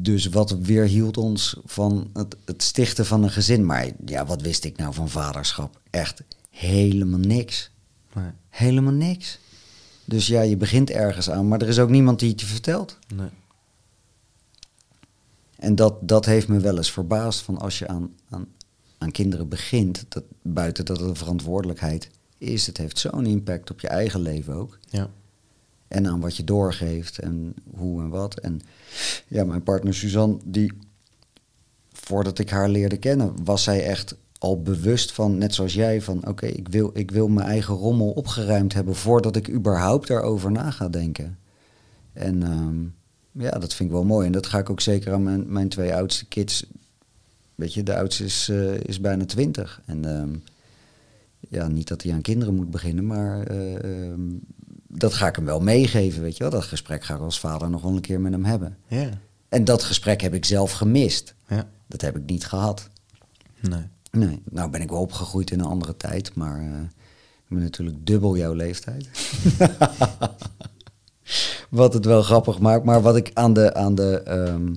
Dus wat weerhield ons van het, het stichten van een gezin. Maar ja, wat wist ik nou van vaderschap? Echt helemaal niks. Nee, Helemaal niks. Dus ja, je begint ergens aan, maar er is ook niemand die het je vertelt. nee. En dat, dat heeft me wel eens verbaasd van als je aan, aan, aan kinderen begint, dat, buiten dat het een verantwoordelijkheid is, het heeft zo'n impact op je eigen leven ook. Ja, En aan wat je doorgeeft en hoe en wat. En ja, mijn partner Suzanne, die voordat ik haar leerde kennen, was zij echt al bewust van, net zoals jij, van oké, ik, wil, ik wil mijn eigen rommel opgeruimd hebben voordat ik überhaupt daarover na ga denken. En ehm, ja, dat vind ik wel mooi. En dat ga ik ook zeker aan mijn, mijn twee oudste kids. Weet je, de oudste is, eh, is bijna twintig. En ehm, ja, niet dat hij aan kinderen moet beginnen, maar eh, ehm, dat ga ik hem wel meegeven, weet je wel. Dat gesprek ga ik als vader nog wel een keer met hem hebben. Ja. En dat gesprek heb ik zelf gemist. Ja. Dat heb ik niet gehad. Nee. Nee, nou ben ik wel opgegroeid in een andere tijd, maar eh, ik ben natuurlijk dubbel jouw leeftijd. [laughs] wat het wel grappig maakt, maar wat ik aan de, aan de ehm,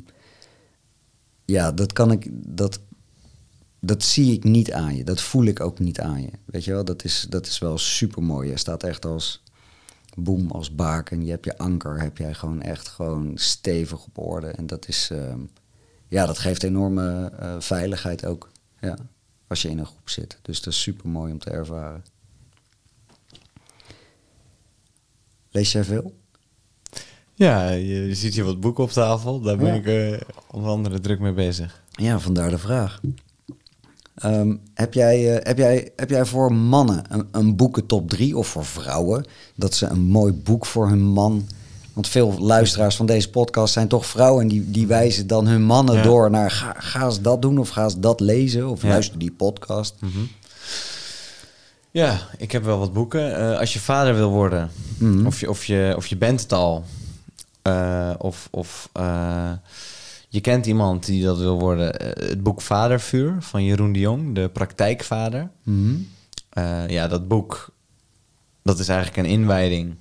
ja, dat kan ik, dat, dat zie ik niet aan je, dat voel ik ook niet aan je, weet je wel, dat is, dat is wel super mooi. Je staat echt als boem, als baken, je hebt je anker, heb jij gewoon echt gewoon stevig op orde. En dat is, ehm, ja, dat geeft enorme eh, veiligheid ook, ja als je in een groep zit. Dus dat is super mooi om te ervaren. Lees jij veel? Ja, je, ziet hier wat boeken op tafel. Daar ben Ja. ik eh, onder andere druk mee bezig. Ja, vandaar de vraag. Ehm, heb, jij, eh, heb, jij, heb jij voor mannen een, een boeken top 3 of voor vrouwen dat ze een mooi boek voor hun man. Want veel luisteraars van deze podcast zijn toch vrouwen en die, die wijzen dan hun mannen Ja. door naar ga, ga eens dat doen of ga eens dat lezen of Ja. luister die podcast. Ja, ik heb wel wat boeken. Eh, als je vader wil worden, Mhm. of, je, of, je, of je bent het al, eh, of, of eh, je kent iemand die dat wil worden. het boek Vadervuur van Jeroen de Jong, de praktijkvader. Mhm. Ja, dat boek, dat is eigenlijk een inwijding.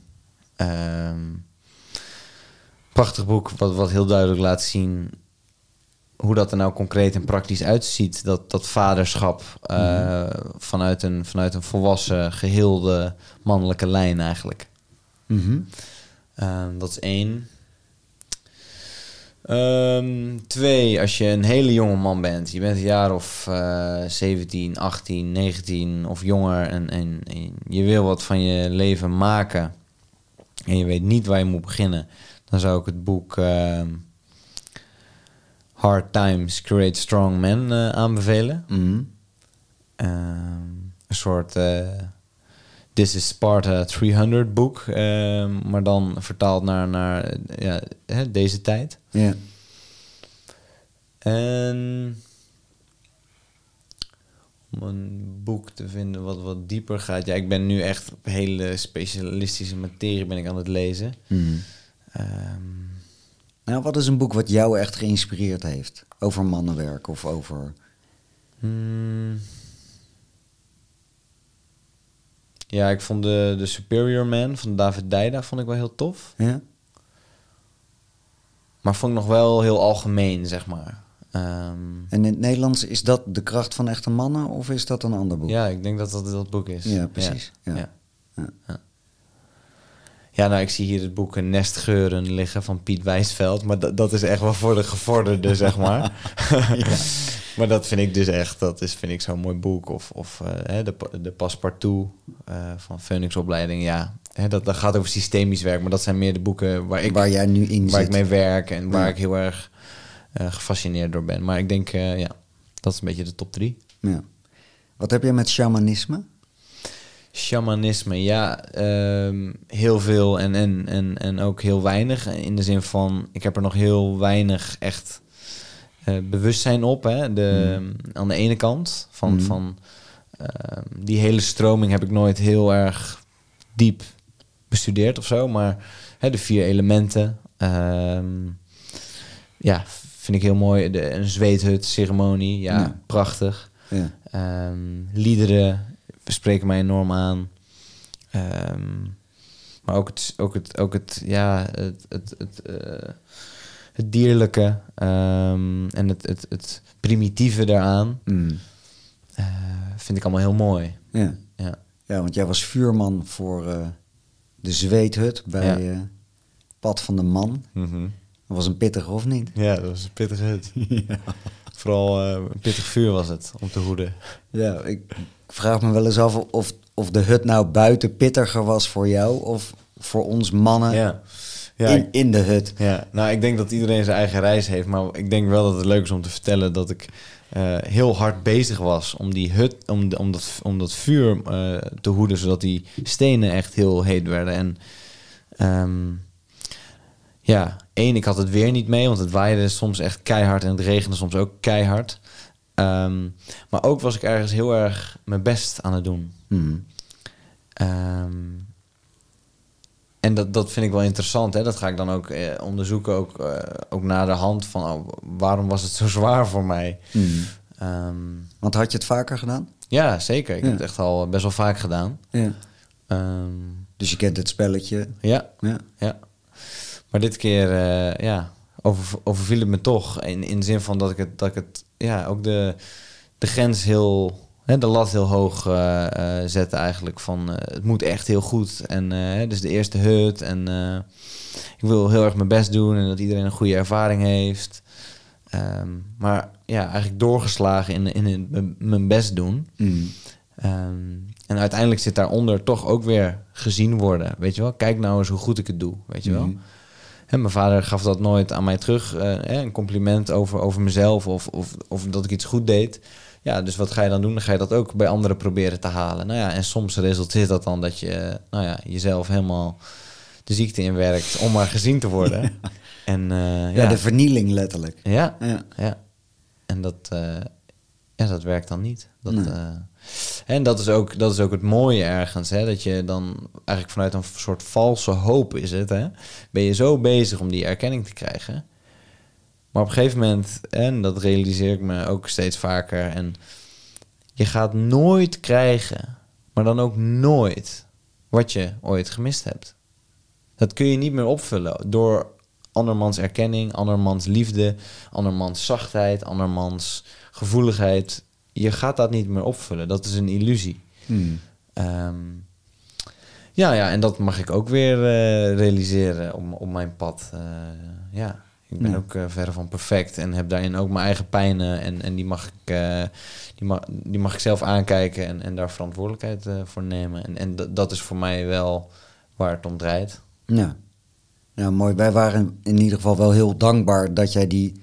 Ehm, prachtig boek, wat, wat heel duidelijk laat zien hoe dat er nou concreet en praktisch uitziet. Dat, dat vaderschap eh, vanuit, een, vanuit een volwassen, geheelde mannelijke lijn eigenlijk. Mhm. Ehm, dat is één. Ehm, twee, als je een hele jonge man bent, je bent een jaar of eh 17, 18, 19 of jonger en, en, en je wil wat van je leven maken en je weet niet waar je moet beginnen, dan zou ik het boek ehm, Hard Times Create Strong Men eh, aanbevelen. Mhm. Ehm, een soort eh, This is Sparta 300 boek, ehm, maar dan vertaald naar, naar ja, hè, deze tijd. Ja. En om een boek te vinden wat wat dieper gaat. Ja, ik ben nu echt op hele specialistische materie ben ik aan het lezen. Mhm. Ehm, Nou, wat is een boek wat jou echt geïnspireerd heeft? Over mannenwerk of over... hmm. Ja, ik vond de, de Superior Man van David Dijda vond ik wel heel tof. Ja? Maar vond ik nog wel heel algemeen, zeg maar. Ehm, En in het Nederlands, is dat de kracht van echte mannen of is dat een ander boek? ja, ik denk dat dat dat boek is. Ja, precies. Ja. Ja. Ja. Ja. Ja, nou, ik zie hier het boek Nestgeuren liggen van Piet Wijsveld. Maar dat, dat is echt wel voor de gevorderde, [laughs] zeg maar. [laughs] maar dat vind ik dus echt, dat is, vind ik zo'n mooi boek. Of, of eh, de, de Passepartout eh, van Phoenix Opleiding. Ja, hè, dat, dat gaat over systemisch werk. Maar dat zijn meer de boeken waar ik, Waar jij nu in waar zit. ik mee werk. En waar Ja. ik heel erg eh, gefascineerd door ben. Maar ik denk, ja, dat is een beetje de top drie. Ja. Wat heb je met shamanisme? Shamanisme, ja, ehm, heel veel en, en, en, en ook heel weinig. In de zin van, ik heb er nog heel weinig echt eh, bewustzijn op. Hè? De, Aan de ene kant van, Mhm. van ehm, die hele stroming heb ik nooit heel erg diep bestudeerd of zo. Maar hè, de vier elementen, ehm, ja, vind ik heel mooi. De, een zweethut ceremonie, ja, Ja. prachtig. Ja. Liederen spreken mij enorm aan. Ehm, maar ook het, ook het, ook het, ja, het, het, het, eh, het dierlijke ehm, en het, het, het primitieve daaraan Mm. eh, vind ik allemaal heel mooi. ja. Ja, Ja, want jij was vuurman voor eh, de zweethut bij Ja. Pad van de Man. Dat was een pittige of niet? ja dat was een pittige hut. [laughs] Vooral eh, een pittig vuur was het om te hoeden. Ja, ik vraag me wel eens af of, of de hut nou buiten pittiger was voor jou of voor ons mannen Ja. Ja, in, in de hut. Ja, nou, ik denk dat iedereen zijn eigen reis heeft. Maar ik denk wel dat het leuk is om te vertellen dat ik eh, heel hard bezig was om die hut, om, de, om, dat, om dat vuur eh, te hoeden, zodat die stenen echt heel heet werden. En ehm, ja, één, ik had het weer niet mee, want het waaide soms echt keihard en het regende soms ook keihard. Ehm, maar ook was ik ergens heel erg mijn best aan het doen. Hmm. Ehm, en dat, dat vind ik wel interessant. Hè? Dat ga ik dan ook eh, onderzoeken, ook, eh, ook naar de hand van oh, waarom was het zo [laughs] zwaar voor mij. Hmm. Ehm, Want had je het vaker gedaan? ja, zeker. Ik Ja. heb het echt al best wel vaak gedaan. Ja. Dus je kent het spelletje. ja, Ja. ja. Maar dit keer, eh, ja, over, overviel het me toch. In, in de zin van dat ik het, dat ik het ja, ook de, de grens heel, hè, de lat heel hoog eh, zette eigenlijk. Van het moet echt heel goed. En dus de eerste hut. En ik wil heel erg mijn best doen en dat iedereen een goede ervaring heeft. Ehm, maar ja, eigenlijk doorgeslagen in, in, mijn best doen. Hmm. Ehm, en uiteindelijk zit daaronder toch ook weer gezien worden. Weet je wel? Kijk nou eens hoe goed ik het doe. Weet je wel? Mhm. Hè, mijn vader gaf dat nooit aan mij terug. eh, hè, een compliment over, over mezelf of, of, of dat ik iets goed deed. Ja, dus wat ga je dan doen? Dan ga je dat ook bij anderen proberen te halen. Nou ja, en soms resulteert dat dan dat je eh, nou ja, jezelf helemaal de ziekte inwerkt om maar gezien te worden. [laughs] en eh, Ja, ja, de vernieling letterlijk. ja, Ja. ja. En dat, ja, dat werkt dan niet. Dat, Nee. En dat is, ook, dat is ook het mooie ergens. Hè? Dat je dan eigenlijk vanuit een soort valse hoop is het. Hè? Ben je zo bezig om die erkenning te krijgen. Maar op een gegeven moment, en dat realiseer ik me ook steeds vaker. En je gaat nooit krijgen, maar dan ook nooit, wat je ooit gemist hebt. Dat kun je niet meer opvullen door andermans erkenning, andermans liefde, andermans zachtheid, andermans gevoeligheid. Je gaat dat niet meer opvullen. Dat is een illusie. Hmm. Ehm, ja, ja, en dat mag ik ook weer eh, realiseren op, op mijn pad. Eh, ja, ik ben Ja. ook eh, verre van perfect en heb daarin ook mijn eigen pijnen. En, en die, mag ik, die, mag, die mag ik zelf aankijken en, en daar verantwoordelijkheid voor nemen. En, en dat- dat is voor mij wel waar het om draait. Ja. ja, mooi. Wij waren in ieder geval wel heel dankbaar dat jij die...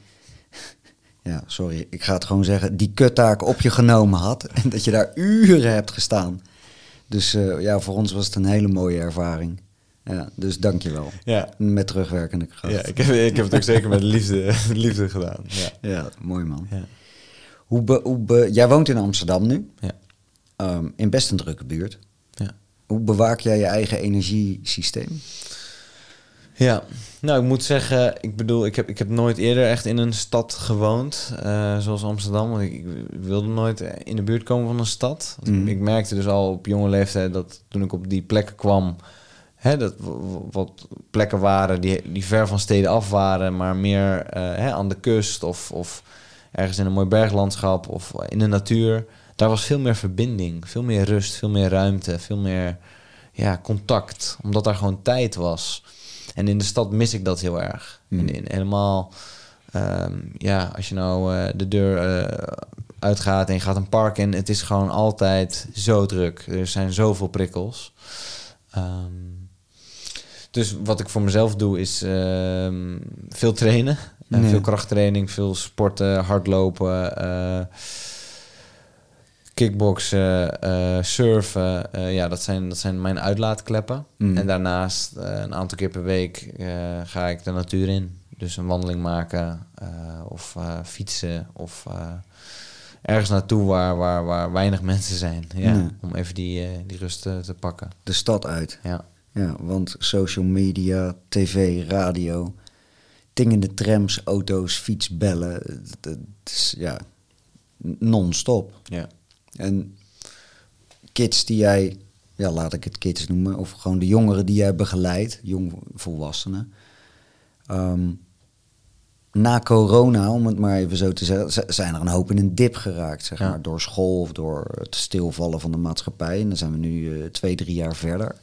Ja, sorry, ik ga het gewoon zeggen. Die kuttaak op je genomen had. [laughs] En dat je daar uren hebt gestaan. Dus eh, ja, voor ons was het een hele mooie ervaring. Ja, dus dank je wel. Ja, Met terugwerkende kracht. ja ik, heb, ik heb het ook zeker met liefde, [laughs] liefde gedaan. Ja. Ja, mooi man. Ja. Hoe be, hoe be- jij woont in Amsterdam nu, Ja. Ehm, in best een drukke buurt. Ja. Hoe bewaak jij je eigen energiesysteem? Ja, nou ik moet zeggen, ik bedoel, ik heb, ik heb nooit eerder echt in een stad gewoond, eh, zoals Amsterdam. Want ik, ik wilde nooit in de buurt komen van een stad. Mhm. Ik merkte dus al op jonge leeftijd dat toen ik op die plekken kwam, hè, dat wat plekken waren die, die ver van steden af waren, maar meer eh, hè, aan de kust of, of ergens in een mooi berglandschap of in de natuur. Daar was veel meer verbinding, veel meer rust, veel meer ruimte, veel meer ja, contact, omdat daar gewoon tijd was. En in de stad mis ik dat heel erg. Hmm. In, in, helemaal, ehm, ja, als je nou eh, de deur eh, uitgaat en je gaat een park in, het is gewoon altijd zo druk. Er zijn zoveel prikkels. Ehm, dus wat ik voor mezelf doe is ehm, veel trainen. Eh. Veel krachttraining, veel sporten, hardlopen, kickboksen, eh, surfen. Eh, ja, dat zijn, dat zijn mijn uitlaatkleppen. Mm. En daarnaast eh, een aantal keer per week eh, ga ik de natuur in. Dus een wandeling maken eh, of eh, fietsen of eh, ergens naartoe waar, waar, waar weinig mensen zijn. Ja. Om even die, eh, die rust eh, te pakken. De stad uit. Ja. Ja, want social media, tv, radio, tingende trams, auto's, fiets, bellen. Het, het is ja, non-stop. Ja. En kids die jij, ja, laat ik het kids noemen, of gewoon de jongeren die jij begeleidt, jong volwassenen. Ehm, na corona, om het maar even zo te zeggen, zijn er een hoop in een dip geraakt, zeg Ja. maar, door school of door het stilvallen van de maatschappij. En dan zijn we nu eh, twee, drie jaar verder.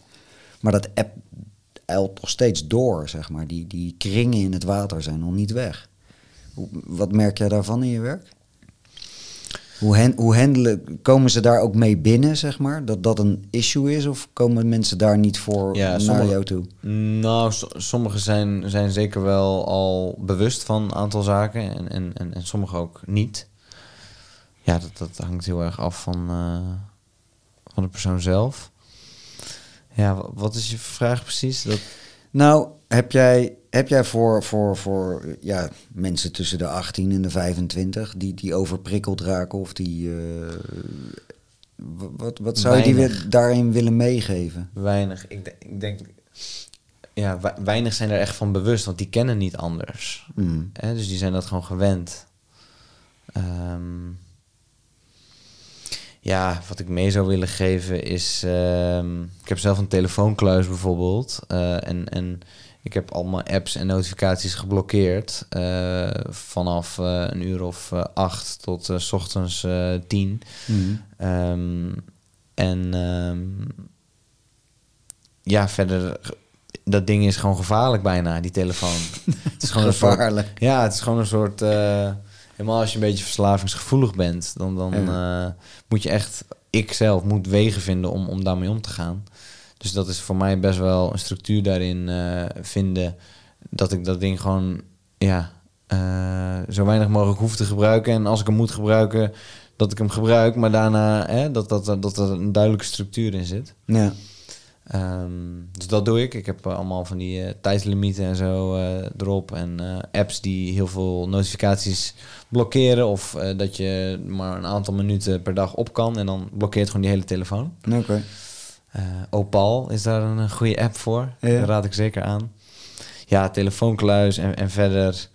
Maar dat app eilt nog steeds door, zeg maar. Die, die kringen in het water zijn nog niet weg. Hoe, wat merk jij daarvan in je werk? Hoe, hen, hoe handelen, komen ze daar ook mee binnen, zeg maar? Dat dat een issue is? Of komen mensen daar niet voor Ja, naar sommige- jou toe? Nou, so- sommigen zijn, zijn zeker wel al bewust van een aantal zaken en, en, en, en sommigen ook niet. Ja, dat, dat hangt heel erg af van, eh, van de persoon zelf. Ja, wa- wat is je vraag precies? Dat, Nou, heb jij, Heb jij voor, voor, voor ja, mensen tussen de 18 en de 25 die, die overprikkeld raken of die. eh, wat, wat zou je die daarin willen meegeven? Weinig. Ik, ik denk, ja, we- weinig zijn er echt van bewust, want die kennen niet anders. Mm. Hè? Dus die zijn dat gewoon gewend. Ehm, ja, wat ik mee zou willen geven is... ehm, ik heb zelf een telefoonkluis bijvoorbeeld. eh, en, en ik heb al mijn apps en notificaties geblokkeerd. eh, vanaf eh, een uur of eh, acht tot s ochtends tien. Mm. Ehm, en ehm, ja, verder, dat ding is gewoon gevaarlijk bijna, die telefoon. [laughs] het is gewoon soort, Gevaarlijk. ja, het is gewoon een soort, helemaal als je een beetje verslavingsgevoelig bent, dan, dan moet je echt, ik zelf moet wegen vinden om, om daarmee om te gaan. Dus dat is voor mij best wel een structuur daarin eh, vinden, dat ik dat ding gewoon, ja, eh, zo weinig mogelijk hoef te gebruiken. En als ik hem moet gebruiken, dat ik hem gebruik, maar daarna hè, dat, dat, dat er een duidelijke structuur in zit. Ja. Ehm, dus dat doe ik. Ik heb eh, allemaal van die eh, tijdslimieten en zo erop. En apps die heel veel notificaties blokkeren. Of dat je maar een aantal minuten per dag op kan. En dan blokkeert gewoon die hele telefoon. Oké. Opal is daar een, eh, goede app voor. Ja. Dat raad ik zeker aan. Ja, telefoonkluis en, en verder...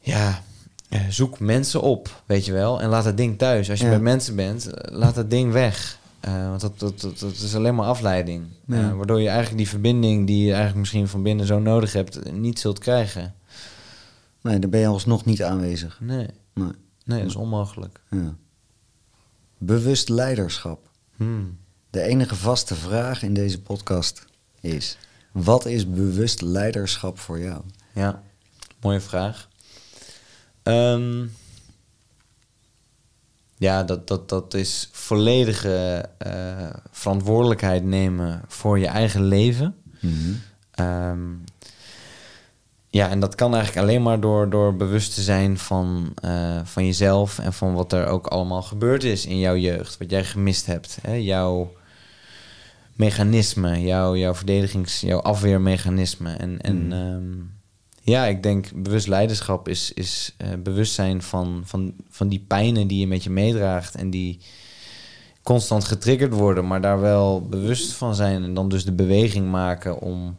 Ja, eh, zoek mensen op, weet je wel. En laat het ding thuis. Als je Ja. met mensen bent, eh, laat dat ding weg. Eh, want dat, dat, dat, dat is alleen maar afleiding. Ja. Eh, waardoor je eigenlijk die verbinding die je eigenlijk misschien van binnen zo nodig hebt, eh, niet zult krijgen. Nee, dan ben je alsnog niet aanwezig. Nee, Nee. nee dat is onmogelijk. Ja. Bewust leiderschap. Hmm. De enige vaste vraag in deze podcast is: wat is bewust leiderschap voor jou? Ja, mooie vraag. Ehm, ja, dat, dat, dat is volledige eh, verantwoordelijkheid nemen voor je eigen leven. Ehm, ja, en dat kan eigenlijk alleen maar door, door bewust te zijn van, eh, van jezelf en van wat er ook allemaal gebeurd is in jouw jeugd, wat jij gemist hebt. Hè? Jouw mechanisme, jouw, jouw verdedigings, jouw afweermechanisme. En, en Mm. ehm, ja, ik denk bewust leiderschap is, is eh, bewustzijn van, van, van die pijnen die je met je meedraagt en die constant getriggerd worden, maar daar wel bewust van zijn en dan dus de beweging maken om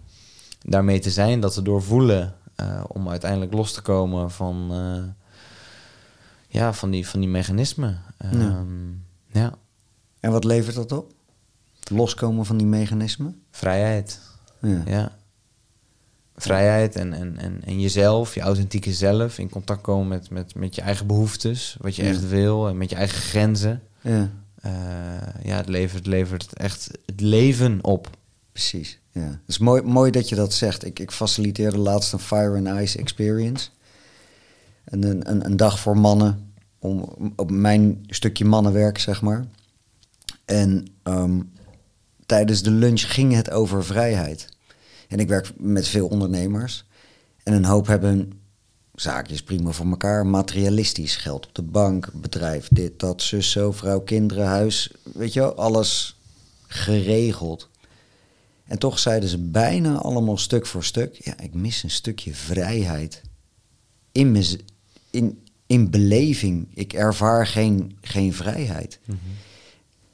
daarmee te zijn, dat te doorvoelen, eh, om uiteindelijk los te komen van, eh, ja, van, die, van die mechanismen. Ja. Ehm, ja, En wat levert dat op? Loskomen van die mechanismen? vrijheid. Ja. Ja. Vrijheid en, en, en, en jezelf, je authentieke zelf, in contact komen met, met, met je eigen behoeftes, wat je Ja. echt wil en met je eigen grenzen. ja, Eh, ja, het levert, levert echt het leven op. precies. Ja. Het is mooi, mooi dat je dat zegt. Ik, ik faciliteerde laatst een Fire and Ice Experience. En een, een, dag voor mannen, om, op mijn stukje mannenwerk, zeg maar. En ehm, tijdens de lunch ging het over vrijheid. En ik werk met veel ondernemers. En een hoop hebben zaakjes prima voor elkaar. Materialistisch, geld op de bank, bedrijf, dit, dat, zus, zo, vrouw, kinderen, huis. Weet je wel, alles geregeld. En toch zeiden ze bijna allemaal stuk voor stuk... ja, ik mis een stukje vrijheid. In, mez- in, in beleving. Ik ervaar geen, geen vrijheid.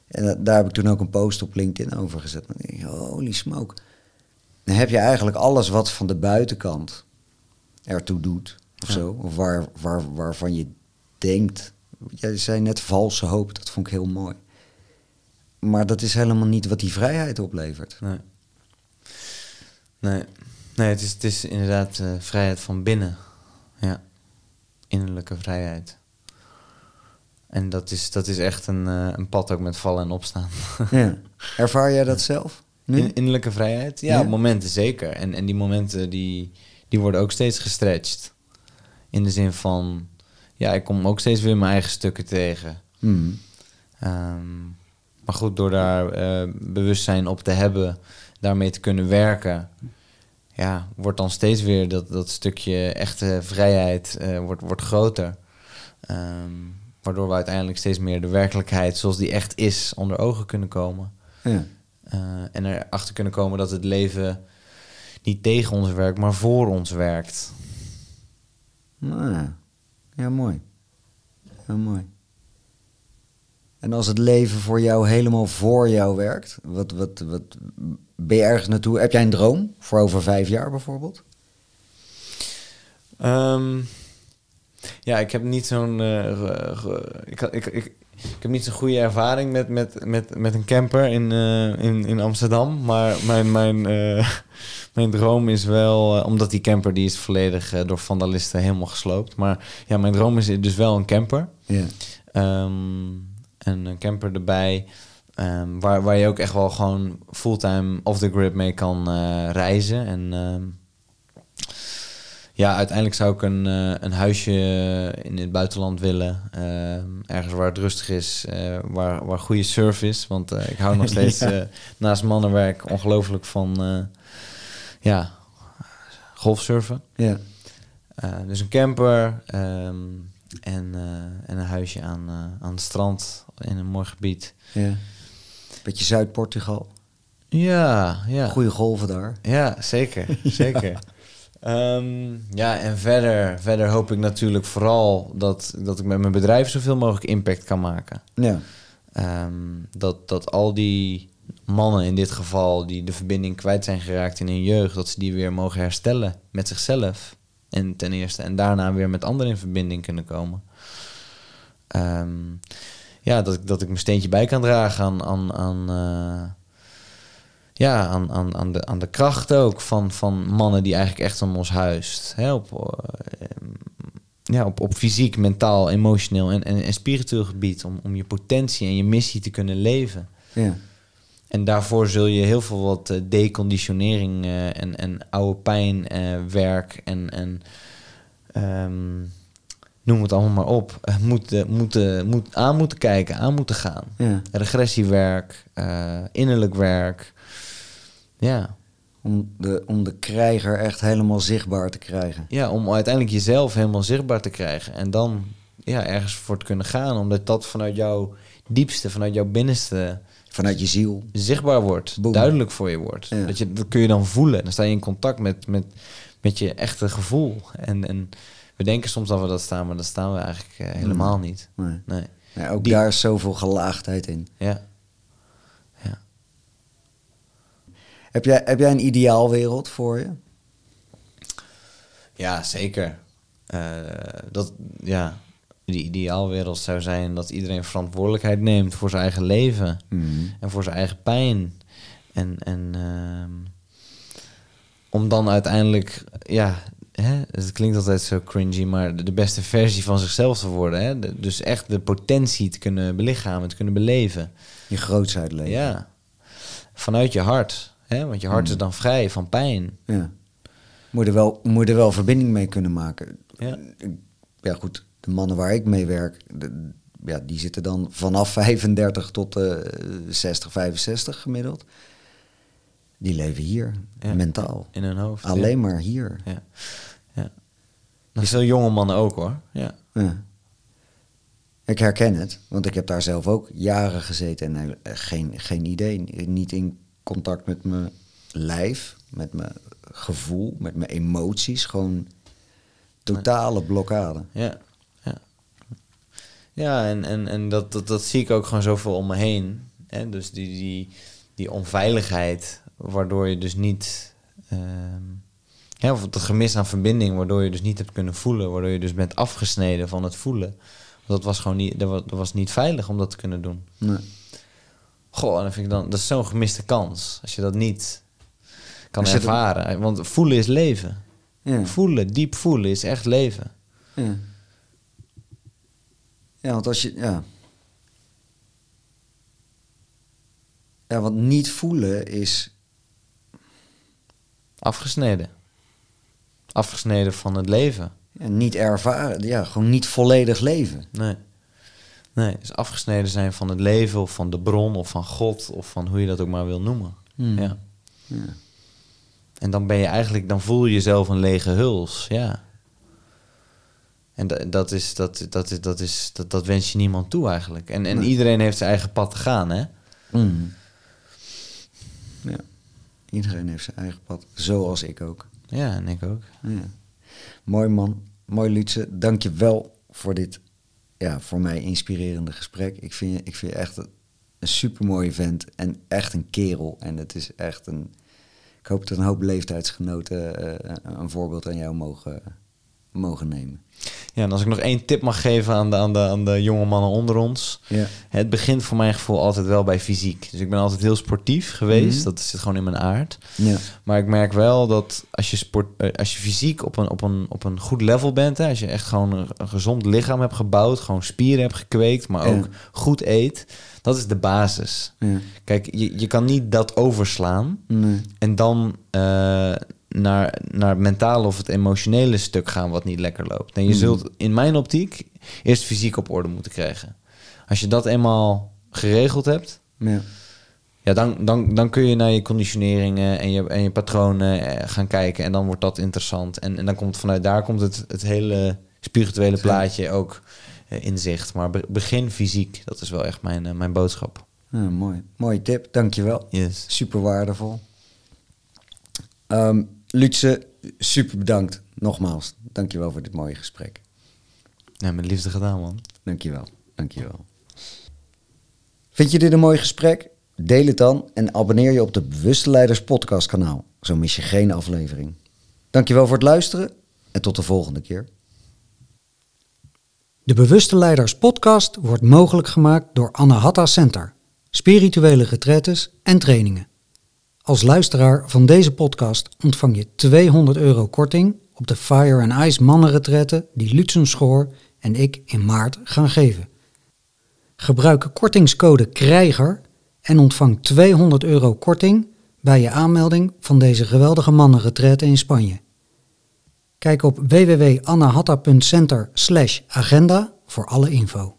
En da- daar heb ik toen ook een post op LinkedIn over gezet. Dan denk ik, holy smoke. Dan heb je eigenlijk alles wat van de buitenkant ertoe doet. Of Ja. zo. Of waar, waar, waarvan je denkt... Jij zei net valse hoop. Dat vond ik heel mooi. Maar dat is helemaal niet wat die vrijheid oplevert. Nee. Nee, nee het, is, het is inderdaad eh, vrijheid van binnen. Ja, innerlijke vrijheid. En dat is, dat is echt een, eh, een pad ook met vallen en opstaan. [laughs] Ja. Ervaar jij dat zelf? Nu? In, innerlijke vrijheid? Ja, Ja? op momenten zeker. En, en die momenten die, die worden ook steeds gestretched. In de zin van, ja, ik kom ook steeds weer mijn eigen stukken tegen. Hmm. Ehm, maar goed, door daar eh, bewustzijn op te hebben, daarmee te kunnen werken, ja, wordt dan steeds weer dat, dat stukje echte vrijheid eh, wordt, wordt groter. Ehm, waardoor we uiteindelijk steeds meer de werkelijkheid zoals die echt is onder ogen kunnen komen. Ja. Eh, en erachter kunnen komen dat het leven niet tegen ons werkt, maar voor ons werkt. Nou ja. mooi. Ja, mooi. En als het leven voor jou helemaal voor jou werkt, wat, wat, wat ben je ergens naartoe? Heb jij een droom voor over vijf jaar bijvoorbeeld? Ehm, ja, ik heb niet zo'n. eh, ik, ik, ik, ik heb niet zo'n goede ervaring met, met, met, met een camper in, eh, in, in Amsterdam. Maar mijn, mijn, eh, [laughs] mijn droom is wel. omdat die camper die is volledig door vandalisten helemaal gesloopt. Maar ja, mijn droom is dus wel een camper. Ja. Ehm, en een camper erbij. ehm, waar, waar je ook echt wel gewoon fulltime off the grid mee kan eh, reizen. En ehm, ja, uiteindelijk zou ik een, eh, een huisje in het buitenland willen. Ehm, ergens waar het rustig is, eh, waar, waar goede surf is. Want ik hou nog [laughs] steeds Ja. naast mannenwerk ongelooflijk van ja, golfsurfen. Ja. Dus een camper en, en een huisje aan, aan het strand in een mooi gebied. ja. Beetje Zuid-Portugal. Ja, ja. Goede golven daar. Ja, zeker. [laughs] zeker. Ehm, ja, en verder, verder hoop ik natuurlijk vooral dat, dat ik met mijn bedrijf zoveel mogelijk impact kan maken. Ja. Ehm, dat, dat al die mannen in dit geval die de verbinding kwijt zijn geraakt in hun jeugd, dat ze die weer mogen herstellen met zichzelf. En ten eerste. En daarna weer met anderen in verbinding kunnen komen. Ehm, ja, dat, ik- dat ik mijn steentje bij kan dragen aan, aan, aan, eh, ja, aan, aan, aan, de, aan de kracht ook van, van mannen die eigenlijk echt om ons huist. Hè, op, eh, ja, op, op fysiek, mentaal, emotioneel en, en, en spiritueel gebied. Om, om je potentie en je missie te kunnen leven. Ja. En daarvoor zul je heel veel wat eh, deconditionering en, en oude pijn, werk en, en ehm, noem het allemaal maar op, eh, moeten, moeten, moet, aan moeten kijken, aan moeten gaan. ja. Regressiewerk, eh, innerlijk werk. Ja. Om, de, om de krijger echt helemaal zichtbaar te krijgen. ja, om uiteindelijk jezelf helemaal zichtbaar te krijgen. En dan ja, ergens voor te kunnen gaan, omdat dat vanuit jouw diepste, vanuit jouw binnenste Vanuit je ziel. zichtbaar wordt, Boom. duidelijk voor je wordt. Ja. Dat, je, dat kun je dan voelen. Dan sta je in contact met, met, met je echte gevoel. En, en we denken soms dat we dat staan, maar dat staan we eigenlijk eh, helemaal niet. Nee. Nee. Ja, ook Die- daar is zoveel gelaagdheid in. Ja. ja. Heb jij, heb jij een ideaalwereld voor je? Ja, zeker. Eh, dat, ja, die ideaalwereld zou zijn dat iedereen verantwoordelijkheid neemt voor zijn eigen leven. En voor zijn eigen pijn. En, en ehm, om dan uiteindelijk, ja, hè, het klinkt altijd zo cringy, maar de, beste versie van zichzelf te worden. Hè? De- dus echt de potentie te kunnen belichamen, te kunnen beleven. Je grootsheid leven. Ja, vanuit je hart. Hè? Want je hart Mm. is dan vrij van pijn. Ja. Moet, je er wel, moet je er wel verbinding mee kunnen maken. Ja. Ja, goed. De mannen waar ik mee werk, de- ja, die zitten dan vanaf 35 tot eh 60, 65 gemiddeld. Die leven hier, Ja. mentaal. In hun hoofd. Alleen maar hier. Ja. ja. jonge mannen ook hoor. Ja. Ja. Ik herken het, want ik heb daar zelf ook jaren gezeten en eh, geen, geen idee. Niet in contact met mijn lijf, met mijn gevoel, met mijn emoties. Gewoon totale blokkade. Ja, ja. Ja, en, en, en dat, dat, dat zie ik ook gewoon zoveel om me heen. Hè? Dus die, die, die onveiligheid, waardoor je dus niet... ehm, ja, of het gemis aan verbinding, waardoor je dus niet hebt kunnen voelen. Waardoor je dus bent afgesneden van het voelen. Dat was gewoon niet, dat was, dat was niet veilig om dat te kunnen doen. Nee. Goh, en dan vind ik dan, dat is zo'n gemiste kans. Als je dat niet kan Als je dat- ervaren. Want voelen is leven. Ja. Voelen, diep voelen is echt leven. Ja. ja, want als je. Ja. ja, want niet voelen is. Afgesneden. Afgesneden van het leven. Ja, niet ervaren. Ja, gewoon niet volledig leven. Nee. Nee, dus afgesneden zijn van het leven of van de bron of van God of van hoe je dat ook maar wil noemen. Hmm. Ja. Ja. En dan ben je eigenlijk, dan voel je jezelf een lege huls. Ja. En da- dat, is, dat, dat, is, dat, is, dat, dat wens je niemand toe eigenlijk. En, en Nee. iedereen heeft zijn eigen pad te gaan, hè? Mm. Ja. Iedereen heeft zijn eigen pad, zoals ik ook. Ja, en ik ook. Ja. Mooi man, mooi Lutze. Dank je wel voor dit, ja, voor mij inspirerende gesprek. Ik vind je, ik vind je echt een, een supermooie vent en echt een kerel. En het is echt een, ik hoop dat een hoop leeftijdsgenoten eh, een voorbeeld aan jou mogen, mogen nemen. Ja, en als ik nog één tip mag geven aan de, aan de, aan de jonge mannen onder ons. Ja. Het begint voor mijn gevoel altijd wel bij fysiek. Dus ik ben altijd heel sportief geweest. Mhm. Dat zit gewoon in mijn aard. Ja. Maar ik merk wel dat als je, sport, eh, als je fysiek op een, op, een, op een goed level bent... Hè, als je echt gewoon een, een gezond lichaam hebt gebouwd... gewoon spieren hebt gekweekt, maar ook Ja. goed eet... dat is de basis. Ja. Kijk, je, je kan niet dat overslaan... Nee. en dan eh, naar, naar het mentale of het emotionele stuk gaan... wat niet lekker loopt. En je Mhm. zult in mijn optiek eerst fysiek op orde moeten krijgen. Als je dat eenmaal geregeld hebt... Ja. Ja, dan, dan, dan kun je naar je conditioneringen en je, en je patronen eh, gaan kijken. En dan wordt dat interessant. En, en dan komt vanuit daar komt het, het hele spirituele plaatje ook eh, in zicht. Maar be- begin fysiek, dat is wel echt mijn, eh, mijn boodschap. Ja, mooi. Mooie tip, dankjewel. Yes. Super waardevol. Ehm Lutze, super bedankt. Nogmaals, dankjewel voor dit mooie gesprek. Ja, met liefde gedaan, man. Dankjewel, dankjewel. Vind je dit een mooi gesprek? Deel het dan en abonneer je op de Bewuste Leiders podcast kanaal. Zo mis je geen aflevering. Dankjewel voor het luisteren en tot de volgende keer. De Bewuste Leiders podcast wordt mogelijk gemaakt door Anahata Center, spirituele retretes en trainingen. Als luisteraar van deze podcast ontvang je 200 euro korting op de Fire and Ice mannenretrette die Lutzen Schoor en ik in maart gaan geven. Gebruik kortingscode KRIJGER en ontvang 200 euro korting bij je aanmelding van deze geweldige mannenretraite in Spanje. Kijk op www.anahatta.center agenda voor alle info.